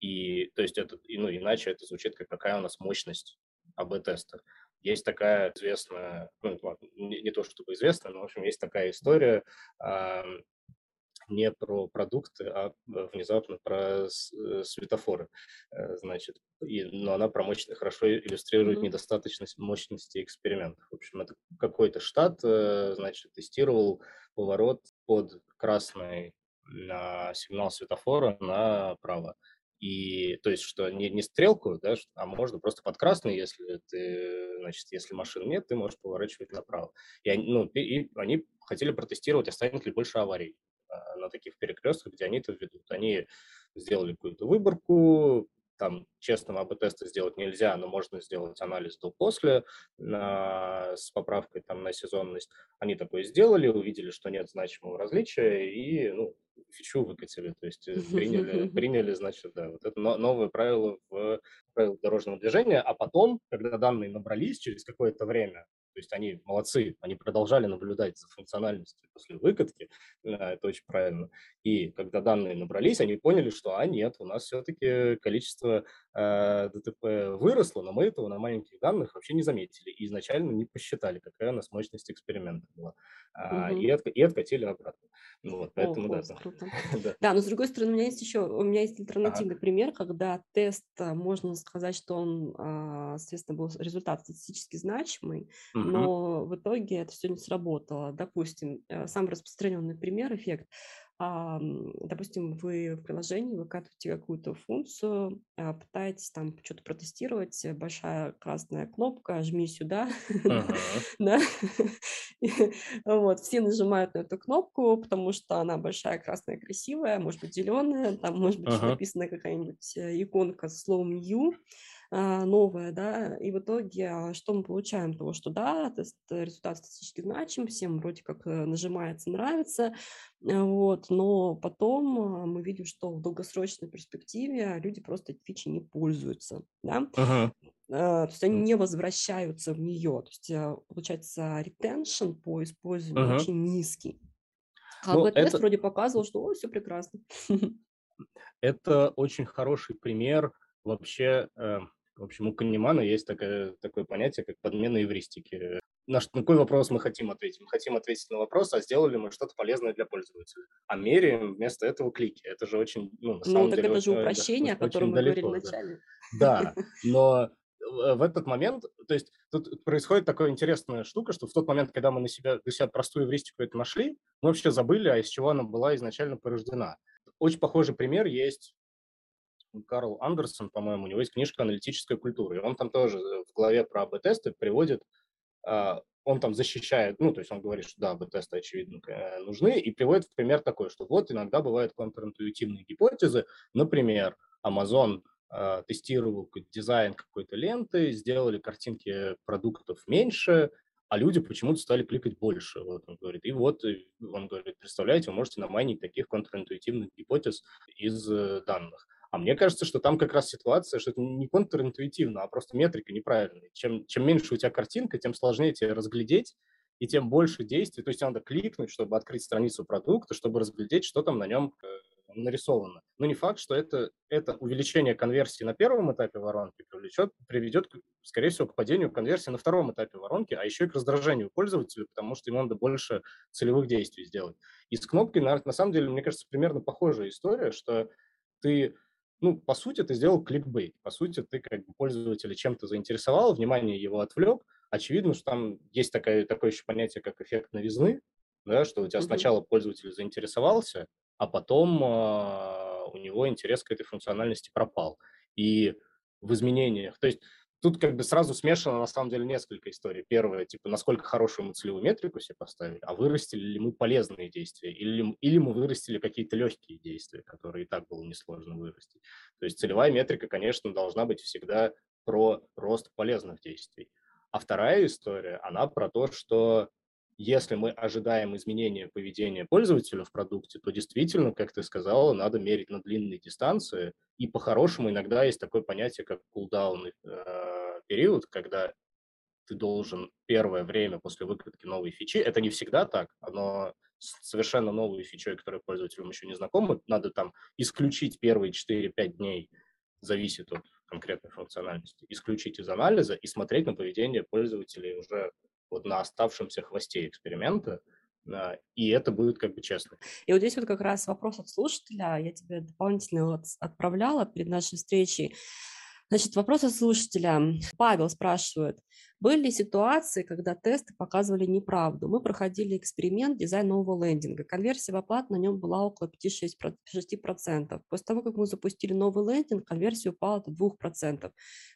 [SPEAKER 1] И, то есть, это, и, ну, иначе это звучит как какая у нас мощность АБ-теста. Есть такая известная, ну, не, не то чтобы известная, но, в общем, есть такая история, не про продукты, а э, внезапно про э, светофоры, э, значит, и, но она про мощно, хорошо иллюстрирует mm-hmm. недостаточность мощности экспериментов. В общем, это какой-то штат, значит, тестировал поворот под красный на сигнал светофора направо. И то есть, что не, не стрелку, да, а можно просто под красный, если ты, значит, если машин нет, ты можешь поворачивать направо. И они, ну, и, и они хотели протестировать, станет ли больше аварий на таких перекрестках, где они это ведут. Они сделали какую-то выборку, там честного АБ-теста сделать нельзя, но можно сделать анализ до-после с поправкой там, на сезонность. Они такое сделали, увидели, что нет значимого различия и ну, фичу выкатили. То есть э, приняли, приняли значит, да, вот это новое правило в правилах дорожного движения. А потом, когда данные набрались через какое-то время, то есть они молодцы, они продолжали наблюдать за функциональностью после выкатки, это очень правильно. И когда данные набрались, они поняли, что, а нет, у нас все-таки количество э, ДТП выросло, но мы этого на маленьких данных вообще не заметили. И изначально не посчитали, какая у нас мощность эксперимента была. Угу. и, от, и откатили обратно. Ну, вот, поэтому, О, да,
[SPEAKER 2] круто. да. Да, но с другой стороны, у меня есть еще, у меня есть альтернативный ага. пример, когда тест, э, можно сказать, что он, а, соответственно, был результат статистически значимый, угу. Но в итоге это все не сработало. Допустим, э, самый распространенный пример, эффект, допустим, вы в приложении выкатываете какую-то функцию, а, пытаетесь там что-то протестировать, э, большая красная кнопка, жми сюда, да, вот, все нажимают на эту кнопку, потому что она большая, красная, красивая, может быть, зеленая, там может быть написана какая-нибудь э, иконка с словом «ю», новое, да, и в итоге а, что мы получаем? Того, что да, тест, результат статистически значим, всем вроде как э, нажимается, нравится, э, вот, но потом а, мы видим, что в долгосрочной перспективе люди просто эти фичи не пользуются, да, uh-huh. то есть они не возвращаются в нее, то есть получается ретеншн по использованию uh-huh. очень низкий. А ну, тест это... вроде показывал, что о, все прекрасно.
[SPEAKER 1] Это очень хороший пример вообще э, в общем, у Канемана есть такое, такое понятие, как подмена эвристики. На, на какой вопрос мы хотим ответить? Мы хотим ответить на вопрос, а сделали мы что-то полезное для пользователя. А меряем вместо этого клики. Это же очень, ну, на ну, самом
[SPEAKER 2] так
[SPEAKER 1] деле...
[SPEAKER 2] это же упрощение, да, о котором мы далеко, говорили вначале.
[SPEAKER 1] Да, но в этот момент, то есть тут происходит такая интересная штука, что в тот момент, когда мы на себя, для себя простую эвристику это нашли, мы вообще забыли, а из чего она была изначально порождена. Очень похожий пример есть Карл Андерсон, по-моему, у него есть книжка «Аналитическая культура», и он там тоже в главе про АБ-тесты приводит, а, он там защищает, ну, то есть он говорит, что да, АБ-тесты, очевидно, э, нужны, и приводит в пример такой, что вот иногда бывают контринтуитивные гипотезы, например, Amazon а, тестировал дизайн какой-то ленты, сделали картинки продуктов меньше, а люди почему-то стали кликать больше, вот он говорит. И вот он говорит, представляете, вы можете намайнить таких контринтуитивных гипотез из э, данных. А мне кажется, что там как раз ситуация, что это не контринтуитивно, а просто метрика неправильная. Чем, чем меньше у тебя картинка, тем сложнее тебе разглядеть, и тем больше действий. То есть надо кликнуть, чтобы открыть страницу продукта, чтобы разглядеть, что там на нем э, нарисовано. Но не факт, что это, это увеличение конверсии на первом этапе воронки привлечет, приведет, скорее всего, к падению конверсии на втором этапе воронки, а еще и к раздражению пользователя, потому что ему надо больше целевых действий сделать. И с кнопкой, на, на самом деле, мне кажется, примерно похожая история, что ты ну, по сути, ты сделал кликбейт. По сути, ты как бы пользователя чем-то заинтересовал, внимание его отвлек. Очевидно, что там есть такое, такое еще понятие, как эффект новизны, да, что у тебя mm-hmm. сначала пользователь заинтересовался, а потом а, у него интерес к этой функциональности пропал. И в изменениях, то есть тут как бы сразу смешано на самом деле несколько историй. Первое, типа, насколько хорошую мы целевую метрику себе поставили, а вырастили ли мы полезные действия, или, или мы вырастили какие-то легкие действия, которые и так было несложно вырастить. То есть целевая метрика, конечно, должна быть всегда про рост полезных действий. А вторая история, она про то, что если мы ожидаем изменения поведения пользователя в продукте, то действительно, как ты сказала, надо мерить на длинные дистанции. И по-хорошему иногда есть такое понятие, как кулдаун э, период, когда ты должен первое время после выкатки новой фичи, это не всегда так, оно совершенно новой фичой, которая пользователям еще не знакома, надо там исключить первые 4-5 дней, зависит от конкретной функциональности, исключить из анализа и смотреть на поведение пользователей уже вот на оставшемся хвосте эксперимента, и это будет как бы честно.
[SPEAKER 2] И вот здесь вот как раз вопрос от слушателя, я тебе дополнительно отправляла перед нашей встречей. Значит, вопрос от слушателя. Павел спрашивает, были ли ситуации, когда тесты показывали неправду? Мы проходили эксперимент дизайн нового лендинга. Конверсия в оплату на нем была около 5-6%. После того, как мы запустили новый лендинг, конверсия упала до 2%.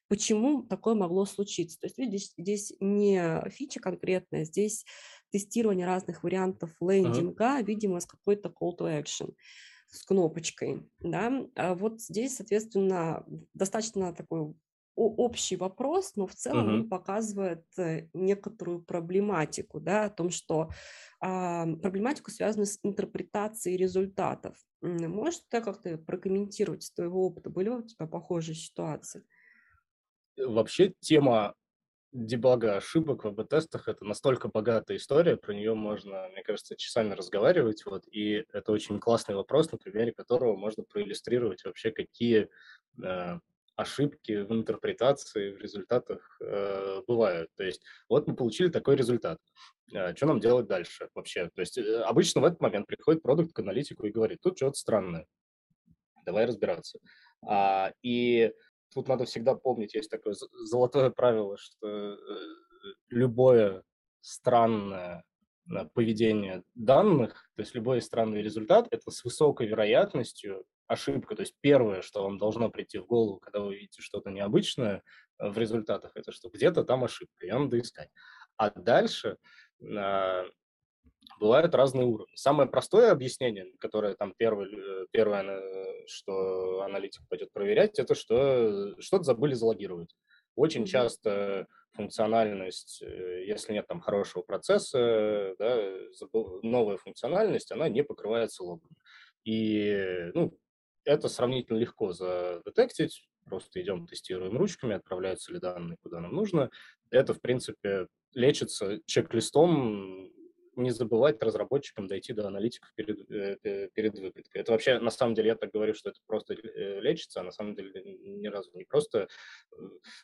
[SPEAKER 2] Почему такое могло случиться? То есть, видишь, здесь не фича конкретная, здесь тестирование разных вариантов лендинга, uh-huh. видимо, с какой-то call to action с кнопочкой, да, а вот здесь, соответственно, достаточно такой общий вопрос, но в целом uh-huh. он показывает э, некоторую проблематику, да, о том, что а, проблематику связанную с интерпретацией результатов. Можешь ты как-то прокомментировать с твоего опыта? Были у тебя похожие ситуации?
[SPEAKER 1] Вообще тема дебага ошибок в АБ-тестах – это настолько богатая история, про нее можно, мне кажется, часами разговаривать, вот, и это очень классный вопрос, на примере которого можно проиллюстрировать вообще, какие э, ошибки в интерпретации, в результатах э, бывают. То есть вот мы получили такой результат. Э, что нам делать дальше вообще? То есть э, обычно в этот момент приходит продукт к аналитику и говорит, тут что-то странное, давай разбираться. А, и тут надо всегда помнить, есть такое золотое правило, что э, любое странное э, поведение данных, то есть любой странный результат, это с высокой вероятностью ошибка. То есть первое, что вам должно прийти в голову, когда вы видите что-то необычное э, в результатах, это что где-то там ошибка, ее надо искать. А дальше бывают разные уровни. Самое простое объяснение, которое там первое, первое что аналитик пойдет проверять, это что что-то забыли залогировать. Очень часто функциональность, э, если нет там хорошего процесса, да, новая функциональность, она не покрывается логом. И ну, это сравнительно легко задетектить, просто идем, тестируем ручками, отправляются ли данные куда нам нужно. Это, в принципе, лечится чек-листом не забывать разработчикам дойти до аналитиков перед, э, перед выпуском. Это вообще, на самом деле, я так говорю, что это просто э, лечится, а на самом деле ни разу не просто э,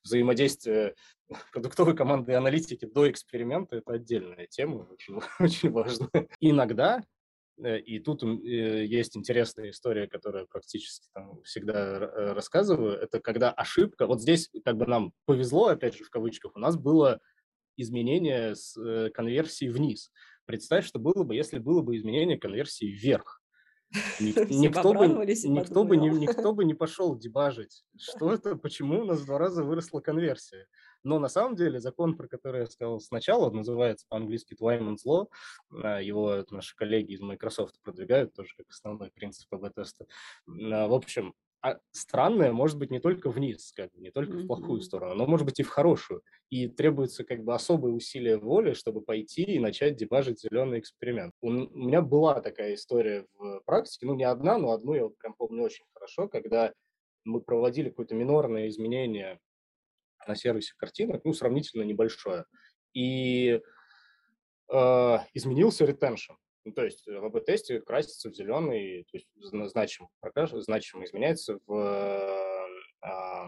[SPEAKER 1] взаимодействие продуктовой команды и аналитики до эксперимента – это отдельная тема, очень, очень важная. Иногда и тут есть интересная история, которую практически там всегда рассказываю. Это когда ошибка, вот здесь как бы нам повезло, опять же в кавычках, у нас было изменение с конверсии вниз. Представь, что было бы, если было бы изменение конверсии вверх. Никто бы, никто, бы, никто бы не пошел дебажить, что это, почему у нас в два раза выросла конверсия. Но на самом деле закон, про который я сказал сначала, называется по-английски Twyman's Law. А, его наши коллеги из Microsoft продвигают тоже как основной принцип АБ-теста. В общем, странное может быть не только вниз, как бы, не только mm-hmm. в плохую сторону, но может быть и в хорошую. И требуется как бы особые усилия воли, чтобы пойти и начать дебажить зеленый эксперимент. У, меня была такая история в практике, ну не одна, но одну я прям помню очень хорошо, когда мы проводили какое-то минорное изменение на сервисе картинок, ну сравнительно небольшое, и э, изменился ретеншн. Ну, то есть в АБ-тесте красится в зеленый, то есть значимо, значимо изменяется в э,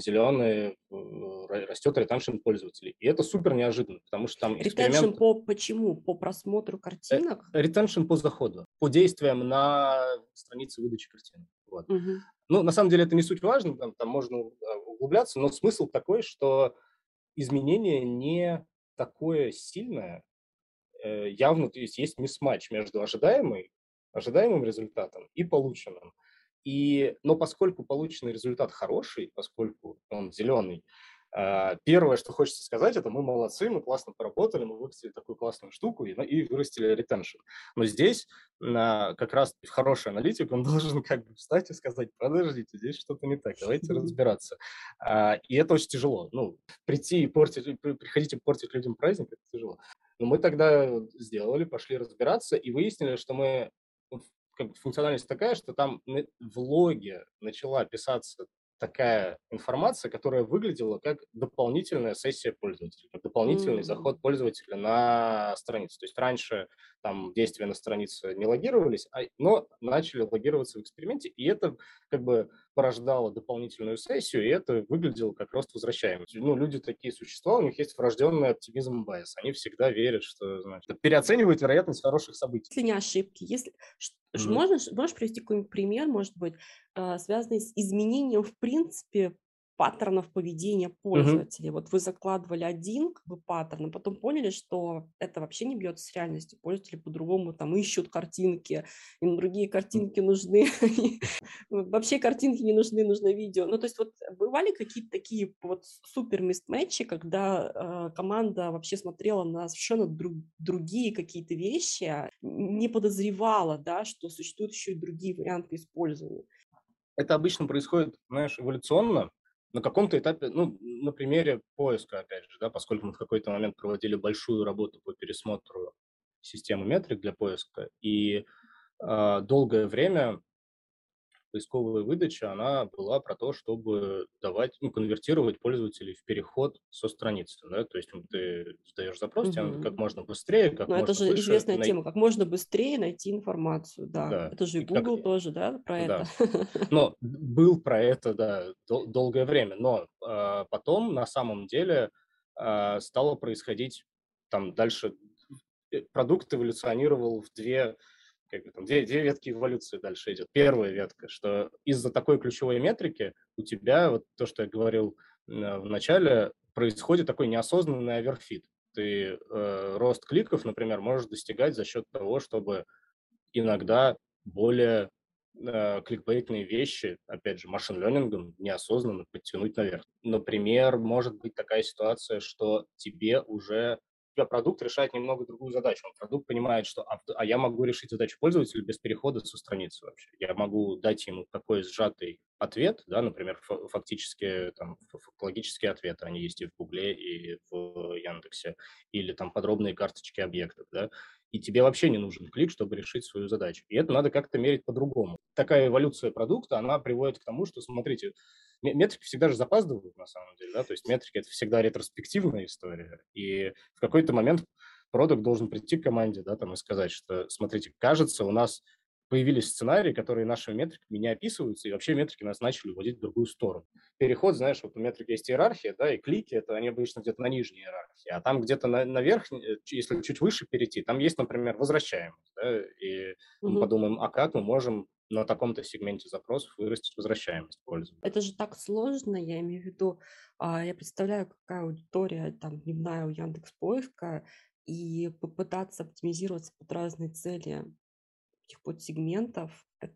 [SPEAKER 1] зеленый, растет ретеншн пользователей. И это супер неожиданно, потому что там
[SPEAKER 2] эксперимент... по почему? По просмотру картинок?
[SPEAKER 1] Ретеншн по заходу, по действиям на странице выдачи картинок. Вот. Угу. Ну, на самом деле это не суть важно, там, там можно углубляться, но смысл такой, что изменение не такое сильное, Э, явно то есть, есть мисс-матч между ожидаемой ожидаемым результатом и полученным. И, но поскольку полученный результат хороший, поскольку он зеленый, первое, что хочется сказать, это мы молодцы, мы классно поработали, мы выпустили такую классную штуку и, и вырастили ретеншн. Но здесь как раз хороший аналитик, он должен как бы встать и сказать, подождите, здесь что-то не так, давайте разбираться. А, и это очень тяжело. Ну, прийти и портить, приходить и портить людям праздник, это тяжело. Но мы тогда сделали, пошли разбираться и выяснили, что мы как бы функциональность такая, что там в логе начала писаться такая информация, которая выглядела как дополнительная сессия пользователя, как дополнительный mm-hmm. заход пользователя на страницу. То есть раньше там действия на странице не логировались, а, но начали логироваться в эксперименте, и это как бы порождало дополнительную сессию, и это выглядело как рост возвращаемости. Ну, люди такие существа, у них есть врожденный optimism bias. Они всегда верят, что значит, переоценивают вероятность хороших событий.
[SPEAKER 2] Если не ошибки, если mm-hmm. можешь, можешь привести какой-нибудь пример, может быть, а, связанный с изменением в принципе паттернов поведения пользователей. Mm-hmm. Вот вы закладывали один как бы, паттерн, а потом поняли, что это вообще не бьется с реальностью. Пользователи по-другому там ищут картинки, им другие картинки нужны. вообще картинки не нужны, нужно видео. Ну, то есть вот бывали какие-то такие вот супер мистмэтчи, когда э, команда вообще смотрела на совершенно друг, другие какие-то вещи, не подозревала, да, что существуют еще и другие варианты использования.
[SPEAKER 1] Это обычно происходит, знаешь, эволюционно, на каком-то этапе, ну, на примере поиска, опять же, да, поскольку мы в какой-то момент проводили большую работу по пересмотру системы метрик для поиска, и э, долгое время поисковая выдача, она была про то, чтобы давать, ну, конвертировать пользователей в переход со страницы, да, то есть ты задаешь запрос, тебе надо как можно быстрее, как
[SPEAKER 2] Но
[SPEAKER 1] можно
[SPEAKER 2] это же
[SPEAKER 1] выше
[SPEAKER 2] известная най... тема, как можно быстрее найти информацию, да. да. Это же и Google как... тоже, да, про да. это.
[SPEAKER 1] Но был про это, да, дол- долгое время, но э, потом на самом деле э, стало происходить там дальше э, продукт эволюционировал в две как бы, там, две, две ветки эволюции дальше идет. Первая ветка, что из-за такой ключевой метрики у тебя, вот то, что я говорил э, в начале, происходит такой неосознанный оверфит. Ты э, рост кликов, например, можешь достигать за счет того, чтобы иногда более э, кликбейтные вещи, опять же, машин-лернингом неосознанно подтянуть наверх. Например, может быть такая ситуация, что тебе уже тебя продукт решает немного другую задачу. Он продукт понимает, что а, а я могу решить задачу пользователя без перехода со страницы вообще. Я могу дать ему такой сжатый ответ, да, например, фактически там фактологические ответы, они есть и в Гугле, и в Яндексе, или там подробные карточки объектов, да, и тебе вообще не нужен клик, чтобы решить свою задачу. И это надо как-то мерить по-другому. Такая эволюция продукта, она приводит к тому, что, смотрите, метрики всегда же запаздывают, на самом деле, да, то есть метрики – это всегда ретроспективная история, и в какой-то момент продукт должен прийти к команде, да, там и сказать, что, смотрите, кажется, у нас появились сценарии, которые нашими метриками не описываются, и вообще метрики нас начали уводить в другую сторону. Переход, знаешь, вот у метрик есть иерархия, да, и клики, это они обычно где-то на нижней иерархии, а там где-то на, наверх, э, если чуть выше перейти, там есть, например, возвращаемость, да, и угу. мы подумаем, а как мы можем на таком-то сегменте запросов вырастить возвращаемость пользователя.
[SPEAKER 2] Это же так сложно, я имею в виду, а, я представляю, какая аудитория там дневная у Яндекс Поиска, и попытаться оптимизироваться под разные цели этих подсегментов, э,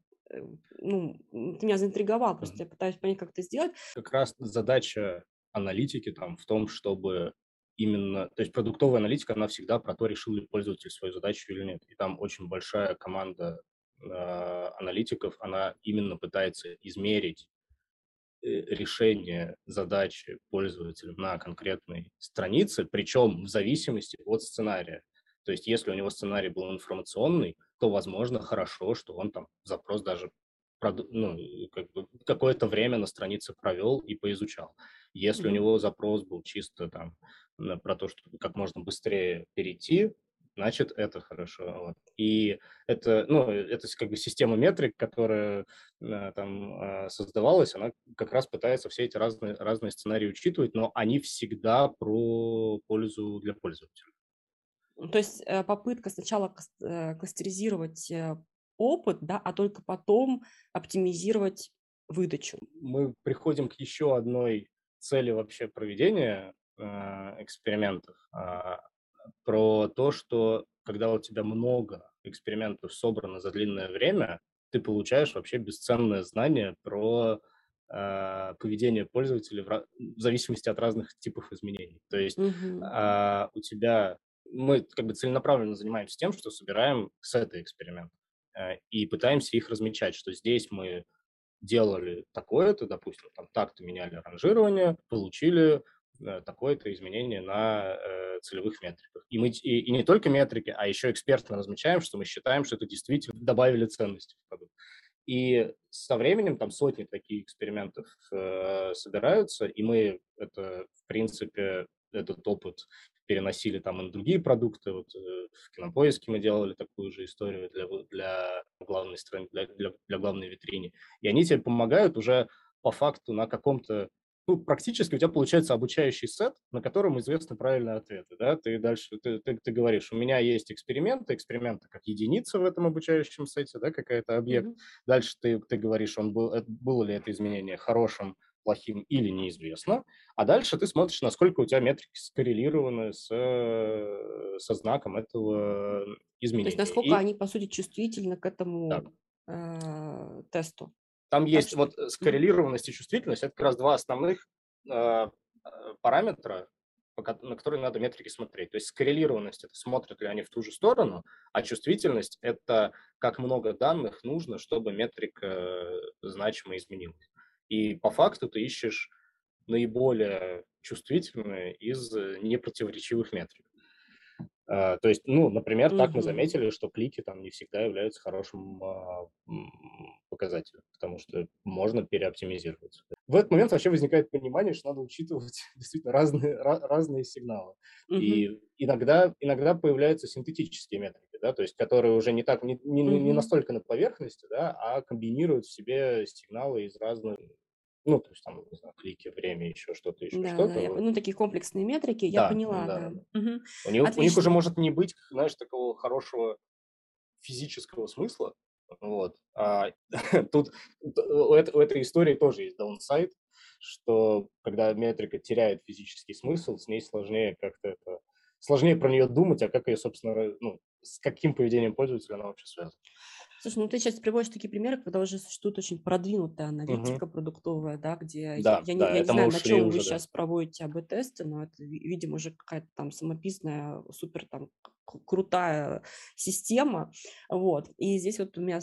[SPEAKER 2] ну, ты меня заинтриговал, просто я пытаюсь понять, как это сделать.
[SPEAKER 1] Как раз задача аналитики там в том, чтобы именно, то есть продуктовая аналитика, она всегда про то, решил ли пользователь свою задачу или нет. И там очень большая команда аналитиков, она именно пытается измерить э, решение задачи пользователя на конкретной странице, причем в зависимости от сценария. То есть если у него сценарий был информационный, то, возможно, хорошо, что он там запрос даже ну, как бы какое-то время на странице провел и поизучал. Если mm-hmm. у него запрос был чисто там про то, что как можно быстрее перейти значит, это хорошо. Вот. И это, ну, это как бы система метрик, которая э, там э, создавалась, она как раз пытается все эти разные, разные сценарии учитывать, но они всегда про пользу для пользователя.
[SPEAKER 2] То есть э, попытка сначала кластеризировать опыт, да, а только потом оптимизировать выдачу.
[SPEAKER 1] Мы приходим к еще одной цели вообще проведения э, экспериментов. Про то, что когда у тебя много экспериментов собрано за длинное время, ты получаешь вообще бесценное знание про э, поведение пользователя в, в зависимости от разных типов изменений. То есть
[SPEAKER 2] Мгм.
[SPEAKER 1] э, у тебя мы как бы целенаправленно занимаемся тем, что собираем сеты экспериментов э, и пытаемся их размечать, что здесь мы делали такое-то, допустим, там так-то меняли ранжирование, получили такое-то изменение на э, целевых метриках. И, мы, и, и не только метрики, а еще экспертно размечаем, что мы считаем, что это действительно добавили ценности в продукт. И со временем там сотни таких экспериментов э, собираются, и мы это, в принципе, этот опыт переносили там и на другие продукты. Вот э, в Кинопоиске мы делали такую же историю для, для главной страны, для, для, для главной витрине. И они тебе помогают уже по факту на каком-то ну, практически у тебя получается обучающий сет, на котором известны правильные ответы, да, ты дальше, ты, ты, ты говоришь, у меня есть эксперименты, эксперименты как единица в этом обучающем сете, да, какая-то объект, mm-hmm. дальше ты, ты говоришь, он был, было ли это изменение хорошим, плохим или неизвестно, а дальше ты смотришь, насколько у тебя метрики скоррелированы с, со знаком этого изменения.
[SPEAKER 2] То есть насколько И... они, по сути, чувствительны к этому да. э, тесту.
[SPEAKER 1] Там так есть вот скоррелированность и чувствительность, это как раз два основных э, параметра, на которые надо метрики смотреть. То есть скоррелированность – это смотрят ли они в ту же сторону, а чувствительность – это как много данных нужно, чтобы метрика э, значимо изменилась. И по факту ты ищешь наиболее чувствительные из э, непротиворечивых метрик. Uh, то есть, ну, например, так mm-hmm. мы заметили, что клики там не всегда являются хорошим uh, показателем, потому что можно переоптимизировать. В этот момент вообще возникает понимание, что надо учитывать действительно разные, разные сигналы. Mm-hmm. И иногда, иногда появляются синтетические метрики, да, то есть которые уже не так, не, не, mm-hmm. не настолько на поверхности, да, а комбинируют в себе сигналы из разных ну, то есть там, не знаю, клики, время, еще что-то, еще
[SPEAKER 2] да,
[SPEAKER 1] что-то.
[SPEAKER 2] Да, я, ну, такие комплексные метрики, я поняла, да. да. да. Угу.
[SPEAKER 1] У, них, у них уже может не быть, знаешь, такого хорошего физического смысла, вот. А тут у, это, у этой истории тоже есть даунсайд, что когда метрика теряет физический смысл, с ней сложнее как-то это сложнее про нее думать, а как ее, собственно, ну, с каким поведением пользователя она вообще связана.
[SPEAKER 2] Слушай, ну ты сейчас приводишь такие примеры, когда уже существует очень продвинутая аналитика угу. продуктовая, да, где
[SPEAKER 1] да,
[SPEAKER 2] я,
[SPEAKER 1] да,
[SPEAKER 2] я, я не знаю, на чем
[SPEAKER 1] уже,
[SPEAKER 2] вы сейчас проводите АБ-тесты, но это, видимо, уже какая-то там самописная, супер там крутая система, вот. И здесь вот у меня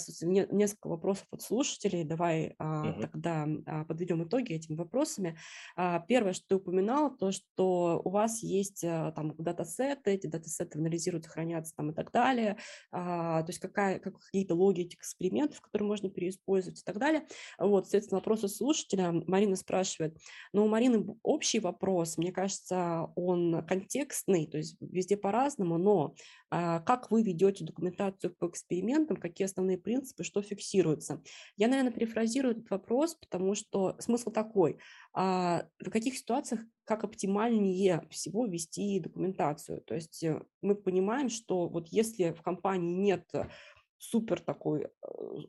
[SPEAKER 2] несколько вопросов от слушателей. Давай угу. тогда а, подведем итоги этими вопросами. А, первое, что ты упоминал, то, что у вас есть там датасеты, эти датасеты анализируются, хранятся там и так далее. То есть какая, как, какие-то логики экспериментов, которые можно переиспользовать и так далее. Вот, соответственно, вопросы слушателя. Марина спрашивает, ну, у Марины общий вопрос, мне кажется, он контекстный, то есть везде по-разному, но как вы ведете документацию по экспериментам, какие основные принципы, что фиксируется. Я, наверное, перефразирую этот вопрос, потому что смысл такой. А, в каких ситуациях как оптимальнее всего вести документацию? То есть э, мы понимаем, что вот если в компании нет супер такой э,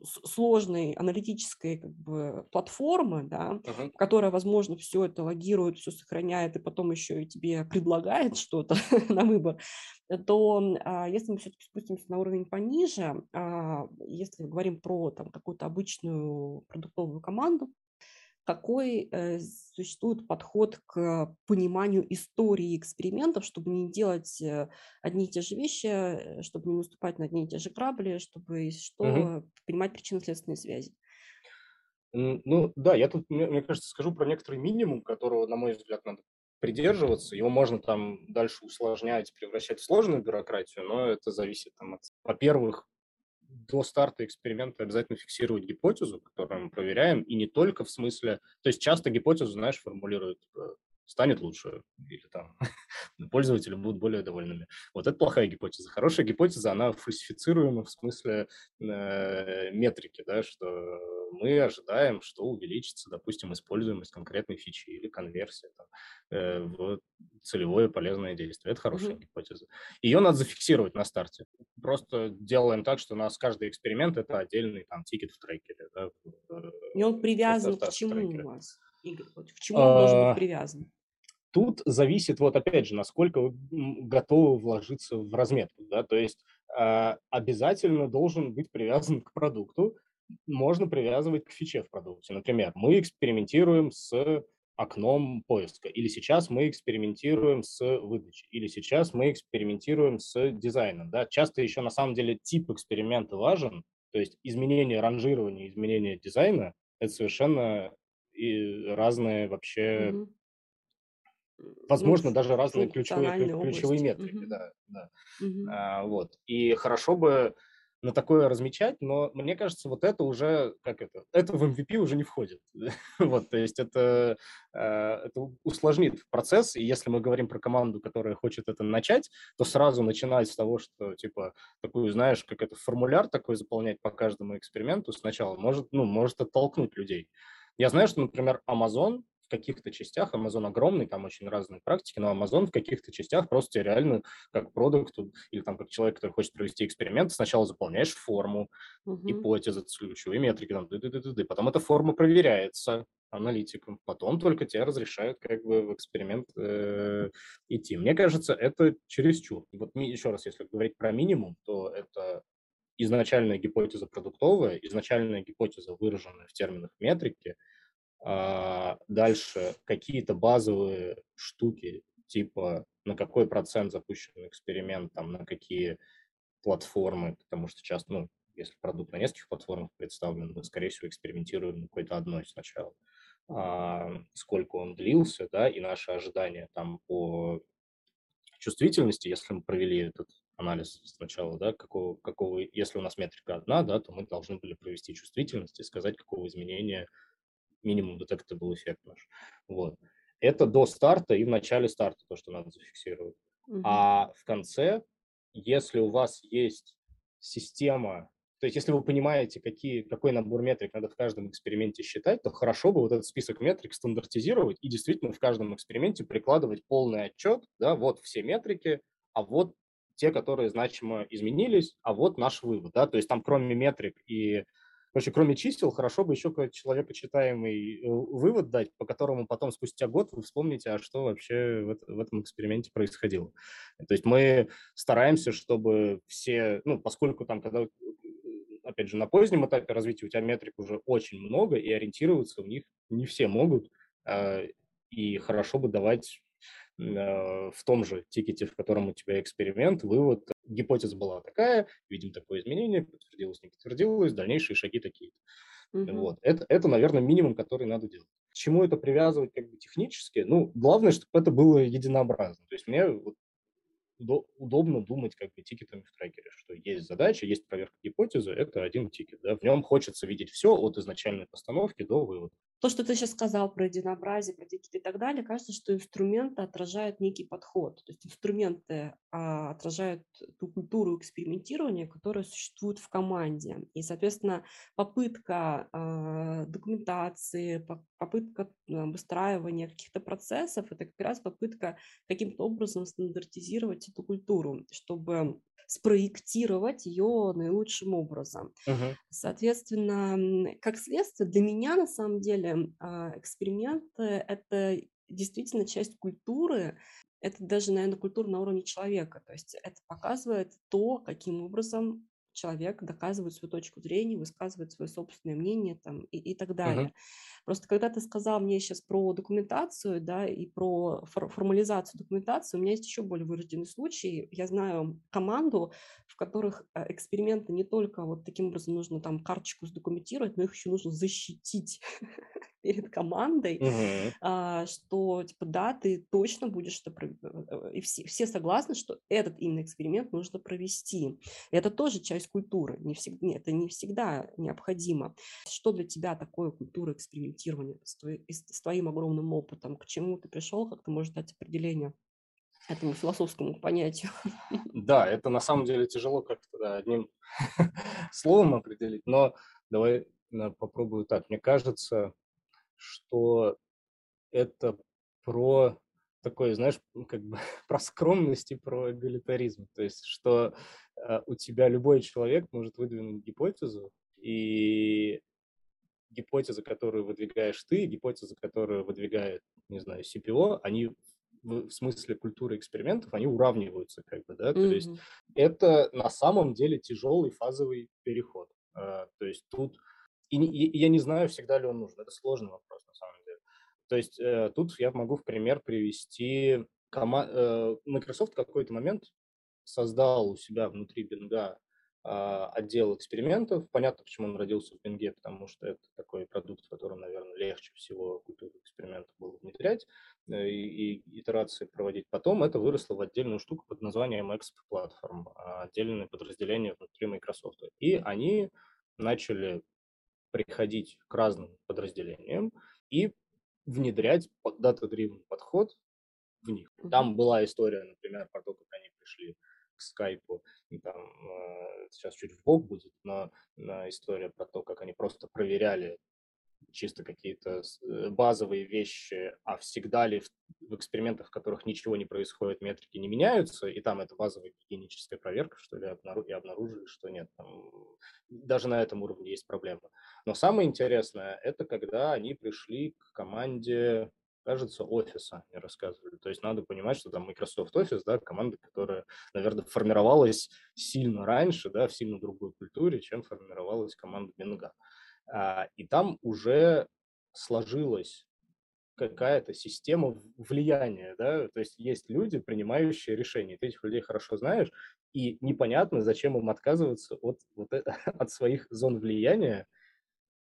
[SPEAKER 2] сложной аналитической как бы платформы, да, uh-huh. которая, возможно, все это логирует, все сохраняет и потом еще и тебе предлагает что-то на выбор, то а, если мы все-таки спустимся на уровень пониже, а, если говорим про там какую-то обычную продуктовую команду, какой э, существует подход к пониманию истории экспериментов, чтобы не делать э, одни и те же вещи, э, чтобы не наступать на одни и те же грабли, чтобы что, угу. понимать причинно-следственные связи.
[SPEAKER 1] Ну да, я тут, мне, мне кажется, скажу про некоторый минимум, которого, на мой взгляд, надо придерживаться. Его можно там дальше усложнять, превращать в сложную бюрократию, но это зависит там от, во-первых, до старта эксперимента обязательно фиксировать гипотезу, которую мы проверяем, и не только в смысле... То есть часто гипотезу, знаешь, формулируют типа, станет лучше, или там пользователи будут более довольными. Вот это плохая гипотеза. Хорошая гипотеза, она фальсифицируема в смысле э, метрики, да, что мы ожидаем, что увеличится, допустим, используемость конкретной фичи или конверсия там, э, в целевое полезное действие. Это хорошая mm-hmm. гипотеза. Ее надо зафиксировать на старте. Просто делаем так, что у нас каждый эксперимент – это отдельный там тикет в трекере. Да,
[SPEAKER 2] И он привязан к чему у вас? Игорь, вот к чему он должен быть а, привязан?
[SPEAKER 1] Тут зависит, вот опять же, насколько вы готовы вложиться в разметку, да, то есть э, обязательно должен быть привязан к продукту, можно привязывать к фиче в продукте. Например, мы экспериментируем с окном поиска, или сейчас мы экспериментируем с выдачей, или сейчас мы экспериментируем с дизайном. Да? Часто еще на самом деле тип эксперимента важен, то есть изменение ранжирования, изменение дизайна – это совершенно и разные вообще,
[SPEAKER 2] Мгм.
[SPEAKER 1] Возможно,
[SPEAKER 2] Ну,
[SPEAKER 1] даже разные ключевые, ключевые
[SPEAKER 2] области.
[SPEAKER 1] метрики.
[SPEAKER 2] Мгм.
[SPEAKER 1] Да, да.
[SPEAKER 2] Мгм.
[SPEAKER 1] А, вот. И хорошо бы на такое размечать, но мне кажется, вот это уже, как это, это в MVP уже не входит. Вот, то есть это, э, это усложнит процесс, и если мы говорим про команду, которая хочет это начать, то сразу начинать с того, что, типа, такую, знаешь, как это, формуляр такой заполнять по каждому эксперименту сначала, может, ну, может оттолкнуть людей. Я знаю, что, например, Amazon каких-то частях, Amazon огромный, там очень разные практики, но Amazon в каких-то частях просто реально как продукт или там как человек, который хочет провести эксперимент, сначала заполняешь форму,
[SPEAKER 2] Мгм.
[SPEAKER 1] гипотезы, ключевые метрики, там, ды-ды-ды-ды. потом эта форма проверяется аналитиком, потом только тебе разрешают как бы в эксперимент э, идти. Мне кажется, это чересчур. Вот еще раз, если говорить про минимум, то это изначальная гипотеза продуктовая, изначальная гипотеза, выраженная в терминах метрики, дальше какие-то базовые штуки, типа на какой процент запущен эксперимент, там, на какие платформы, потому что часто, ну, если продукт на нескольких платформах представлен, мы, скорее всего, экспериментируем на какой-то одной сначала. А, сколько он длился, да, и наши ожидания там по чувствительности, если мы провели этот анализ сначала, да, какого, какого, если у нас метрика одна, да, то мы должны были провести чувствительность и сказать, какого изменения минимум detectable эффект наш. Вот. Это до старта и в начале старта то, что надо зафиксировать.
[SPEAKER 2] Мгм.
[SPEAKER 1] А в конце, если у вас есть система, то есть если вы понимаете, какие, какой набор метрик надо в каждом эксперименте считать, то хорошо бы вот этот список метрик стандартизировать и действительно в каждом эксперименте прикладывать полный отчет, да, вот все метрики, а вот те, которые значимо изменились, а вот наш вывод, да, то есть там кроме метрик и Короче, кроме чисел, хорошо бы еще какой-то человекочитаемый э, вывод дать, по которому потом спустя год вы вспомните, а что вообще в, это- в этом эксперименте происходило. То есть мы стараемся, чтобы все, ну, поскольку там, когда, э, опять же, на позднем этапе развития у тебя метрик уже очень много, и ориентироваться в них не все могут, а, и хорошо бы давать в том же тикете, в котором у тебя эксперимент, вывод, гипотеза была такая, видим такое изменение, подтвердилось, не подтвердилось, дальнейшие шаги такие.
[SPEAKER 2] Мгм.
[SPEAKER 1] Вот. Это, это, наверное, минимум, который надо делать. К чему это привязывать как бы технически? Ну, главное, чтобы это было единообразно. То есть мне вот удо- удобно думать как бы тикетами в трекере, что есть задача, есть проверка гипотезы, это один тикет. Да? В нем хочется видеть все от изначальной постановки до вывода.
[SPEAKER 2] То, что ты сейчас сказал про единообразие, про тикеты и так далее, кажется, что инструменты отражают некий подход. То есть инструменты отражают ту культуру экспериментирования, которая существует в команде. И, соответственно, попытка а, документации, по- попытка а, выстраивания каких-то процессов, это как раз попытка каким-то образом стандартизировать эту культуру, чтобы спроектировать ее наилучшим образом.
[SPEAKER 1] Мгм.
[SPEAKER 2] Соответственно, как следствие, для меня на самом деле а, эксперименты– это действительно часть культуры, это даже, наверное, культура на уровне человека. То есть это показывает то, каким образом человек доказывает свою точку зрения, высказывает свое собственное мнение там, и, и так далее.
[SPEAKER 1] Мгм.
[SPEAKER 2] Просто когда ты сказал мне сейчас про документацию, да, и про фор- формализацию документации, у меня есть еще более вырожденный случай. Я знаю команду, в которых э, эксперименты не только вот таким образом нужно там карточку сдокументировать, но их еще нужно защитить перед командой,
[SPEAKER 1] Мгм.
[SPEAKER 2] а, что типа да, ты точно будешь это пров- э, и все, все согласны, что этот именно эксперимент нужно провести. И это тоже часть культуры, не всегда, это не всегда необходимо. Что для тебя такое культура экспериментирования с, с- с твоим огромным опытом? К чему ты пришел, как ты можешь дать определение этому философскому понятию?
[SPEAKER 1] Да, это на самом деле тяжело как-то да, одним словом определить, но давай э, попробую так. Мне кажется, что это про такой, знаешь, как бы про скромность и про эгалитаризм. То есть, что э, у тебя любой человек может выдвинуть гипотезу, и гипотеза, которую выдвигаешь ты, гипотеза, которую выдвигает, не знаю, CPO, они в смысле культуры экспериментов, они уравниваются, как бы, да, то mm-hmm. есть это на самом деле тяжелый фазовый переход. А, то есть тут, и, и я не знаю, всегда ли он нужен, это сложный вопрос на самом деле. То есть э, тут я могу в пример привести, кома- э, Microsoft в какой-то момент создал у себя внутри Бинга а, отдел экспериментов. Понятно, почему он родился в Бинге, потому что это такой продукт, в котором, наверное, легче всего культуру экспериментов было внедрять э, и, и итерации проводить. Потом это выросло в отдельную штуку под названием Exp Platform, а, отдельное подразделение внутри Microsoft. И они начали приходить к разным подразделениям и внедрять data-driven подход в них. Там была история, например, про то, как они пришли к скайпу, там, э, сейчас чуть в бок будет, но история про то, как они просто проверяли чисто какие-то э, базовые вещи, а всегда ли в, в экспериментах, в которых ничего не происходит, метрики не меняются, и там это базовая гигиеническая проверка, что ли, и обнаружили, что нет. Там, даже на этом уровне есть проблема. Но самое интересное, это когда они пришли к команде кажется, офиса не рассказывали. То есть надо понимать, что там Microsoft Office, да, команда, которая, наверное, формировалась сильно раньше, да, в сильно другой культуре, чем формировалась команда Бинга. А, и там уже сложилась какая-то система влияния, да, то есть есть люди, принимающие решения, ты этих людей хорошо знаешь, и непонятно, зачем им отказываться от, вот это, от своих зон влияния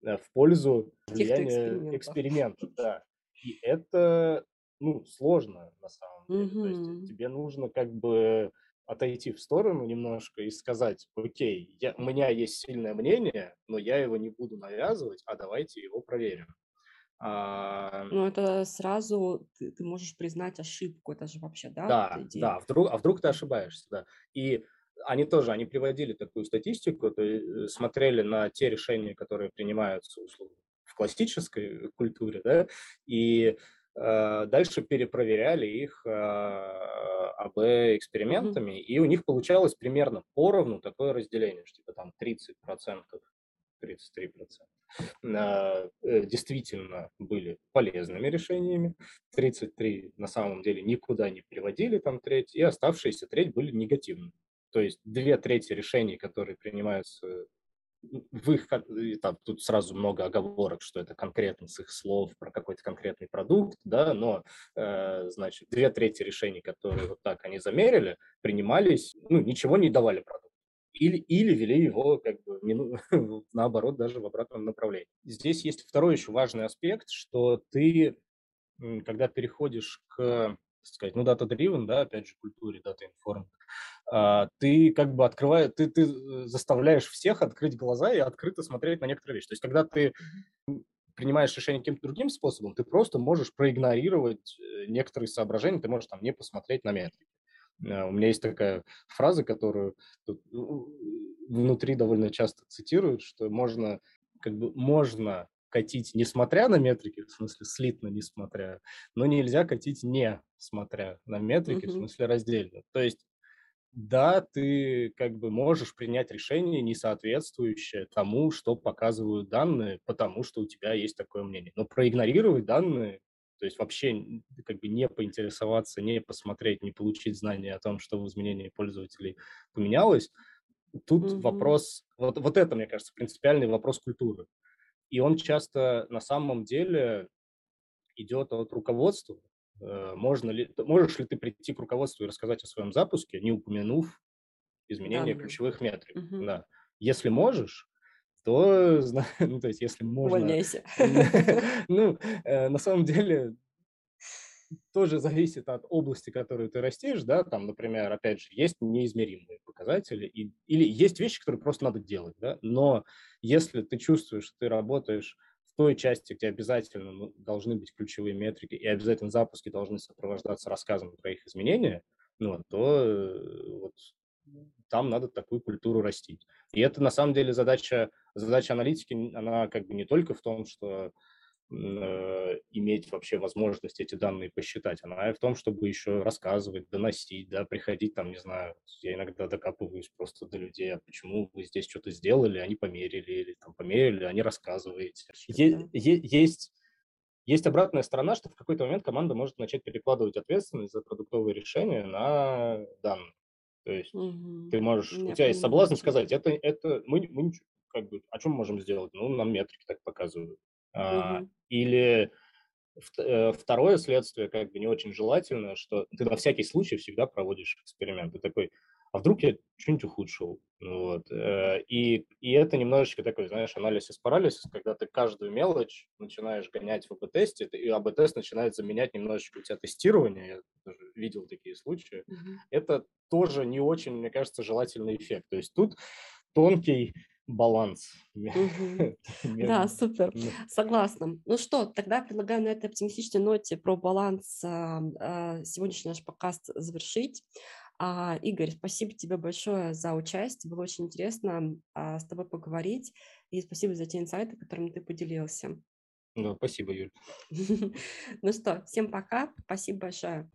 [SPEAKER 1] э, в пользу влияния экспериментов, да. И это, ну, сложно на самом деле. Mm-hmm. То есть тебе нужно как бы отойти в сторону немножко и сказать, окей, я, у меня есть сильное мнение, но я его не буду навязывать, а давайте его проверим.
[SPEAKER 2] А... Ну, это сразу ты, ты можешь признать ошибку, это же вообще, да?
[SPEAKER 1] Да, да, вдруг, а вдруг ты ошибаешься, да. И они тоже, они приводили такую статистику, то есть э, смотрели на те решения, которые принимаются условно классической культуре, да, и дальше перепроверяли их э, АБ-экспериментами, mm-hmm. и у них получалось примерно поровну такое разделение, что типа там 30%, 33% э, действительно были полезными решениями, 33 на самом деле никуда не приводили, там треть, и оставшиеся треть были негативными. То есть две трети решений, которые принимаются в их, там, тут сразу много оговорок, что это конкретно с их слов про какой-то конкретный продукт, да, но, э, значит, две трети решений, которые вот так они замерили, принимались, ну, ничего не давали продукту. Или, или вели его, как бы, мину, наоборот, даже в обратном направлении. Здесь есть второй еще важный аспект, что ты, когда переходишь к сказать, ну, data-driven, да, опять же, культуре data-informed, ты как бы открываешь, ты, ты э, заставляешь всех открыть глаза и открыто смотреть на некоторые вещи. То есть, когда ты принимаешь решение каким-то другим способом, ты просто можешь проигнорировать э, некоторые соображения, ты можешь там не посмотреть на метрики. А, у меня есть такая фраза, которую внутри довольно часто цитируют, что можно, как бы, можно катить несмотря на метрики, в смысле слитно несмотря, но нельзя катить не смотря на метрики, mm-hmm. в смысле раздельно. То есть да, ты как бы можешь принять решение, не соответствующее тому, что показывают данные, потому что у тебя есть такое мнение. Но проигнорировать данные, то есть вообще как бы не поинтересоваться, не посмотреть, не получить знания о том, что в изменении пользователей поменялось, тут mm-hmm. вопрос, вот, вот это, мне кажется, принципиальный вопрос культуры. И он часто на самом деле идет от руководства, можно ли, можешь ли ты прийти к руководству и рассказать о своем запуске, не упомянув изменения да, ключевых метрик? Угу. Да. Если можешь, то, ну, то есть, если можно...
[SPEAKER 2] Увольняйся.
[SPEAKER 1] Ну, э, на самом деле, тоже зависит от области, которую ты растишь, да, там, например, опять же, есть неизмеримые показатели, и, или есть вещи, которые просто надо делать, да, но если ты чувствуешь, что ты работаешь той части, где обязательно ну, должны быть ключевые метрики и обязательно запуски должны сопровождаться рассказом про их изменения, ну, то э, вот, там надо такую культуру растить. И это на самом деле задача, задача аналитики, она как бы не только в том, что иметь вообще возможность эти данные посчитать. Она и в том, чтобы еще рассказывать, доносить, да, приходить там, не знаю, я иногда докапываюсь просто до людей, а почему вы здесь что-то сделали, они померили, или там померили, они рассказываете. Е- е- есть есть обратная сторона, что в какой-то момент команда может начать перекладывать ответственность за продуктовые решения на данные. То есть
[SPEAKER 2] Мгм.
[SPEAKER 1] ты можешь, у
[SPEAKER 2] Я
[SPEAKER 1] тебя есть соблазн сказать, это, это мы, мы как бы, о чем мы можем сделать? Ну, нам метрики так показывают. А, или э, второе следствие, как бы не очень желательное, что ты на всякий случай всегда проводишь эксперимент. Ты такой, а вдруг я что-нибудь ухудшил? Ну Вот. э, И, и это немножечко такой, знаешь, анализ из когда ты каждую мелочь начинаешь гонять в АБ-тесте, и АБ-тест начинает заменять немножечко у тебя тестирование. Я тоже видел такие случаи.
[SPEAKER 2] Мгм.
[SPEAKER 1] Это тоже не очень, мне кажется, желательный эффект. То есть тут тонкий баланс.
[SPEAKER 2] Да, супер. Согласна. Ну что, тогда предлагаю на этой оптимистичной ноте про баланс а, а, сегодняшний наш подкаст завершить. А, Игорь, спасибо тебе большое за участие. Было очень интересно с тобой поговорить. И спасибо за те инсайты, которыми ты поделился.
[SPEAKER 1] Да, спасибо, Юль.
[SPEAKER 2] Ну что, всем пока. Спасибо большое.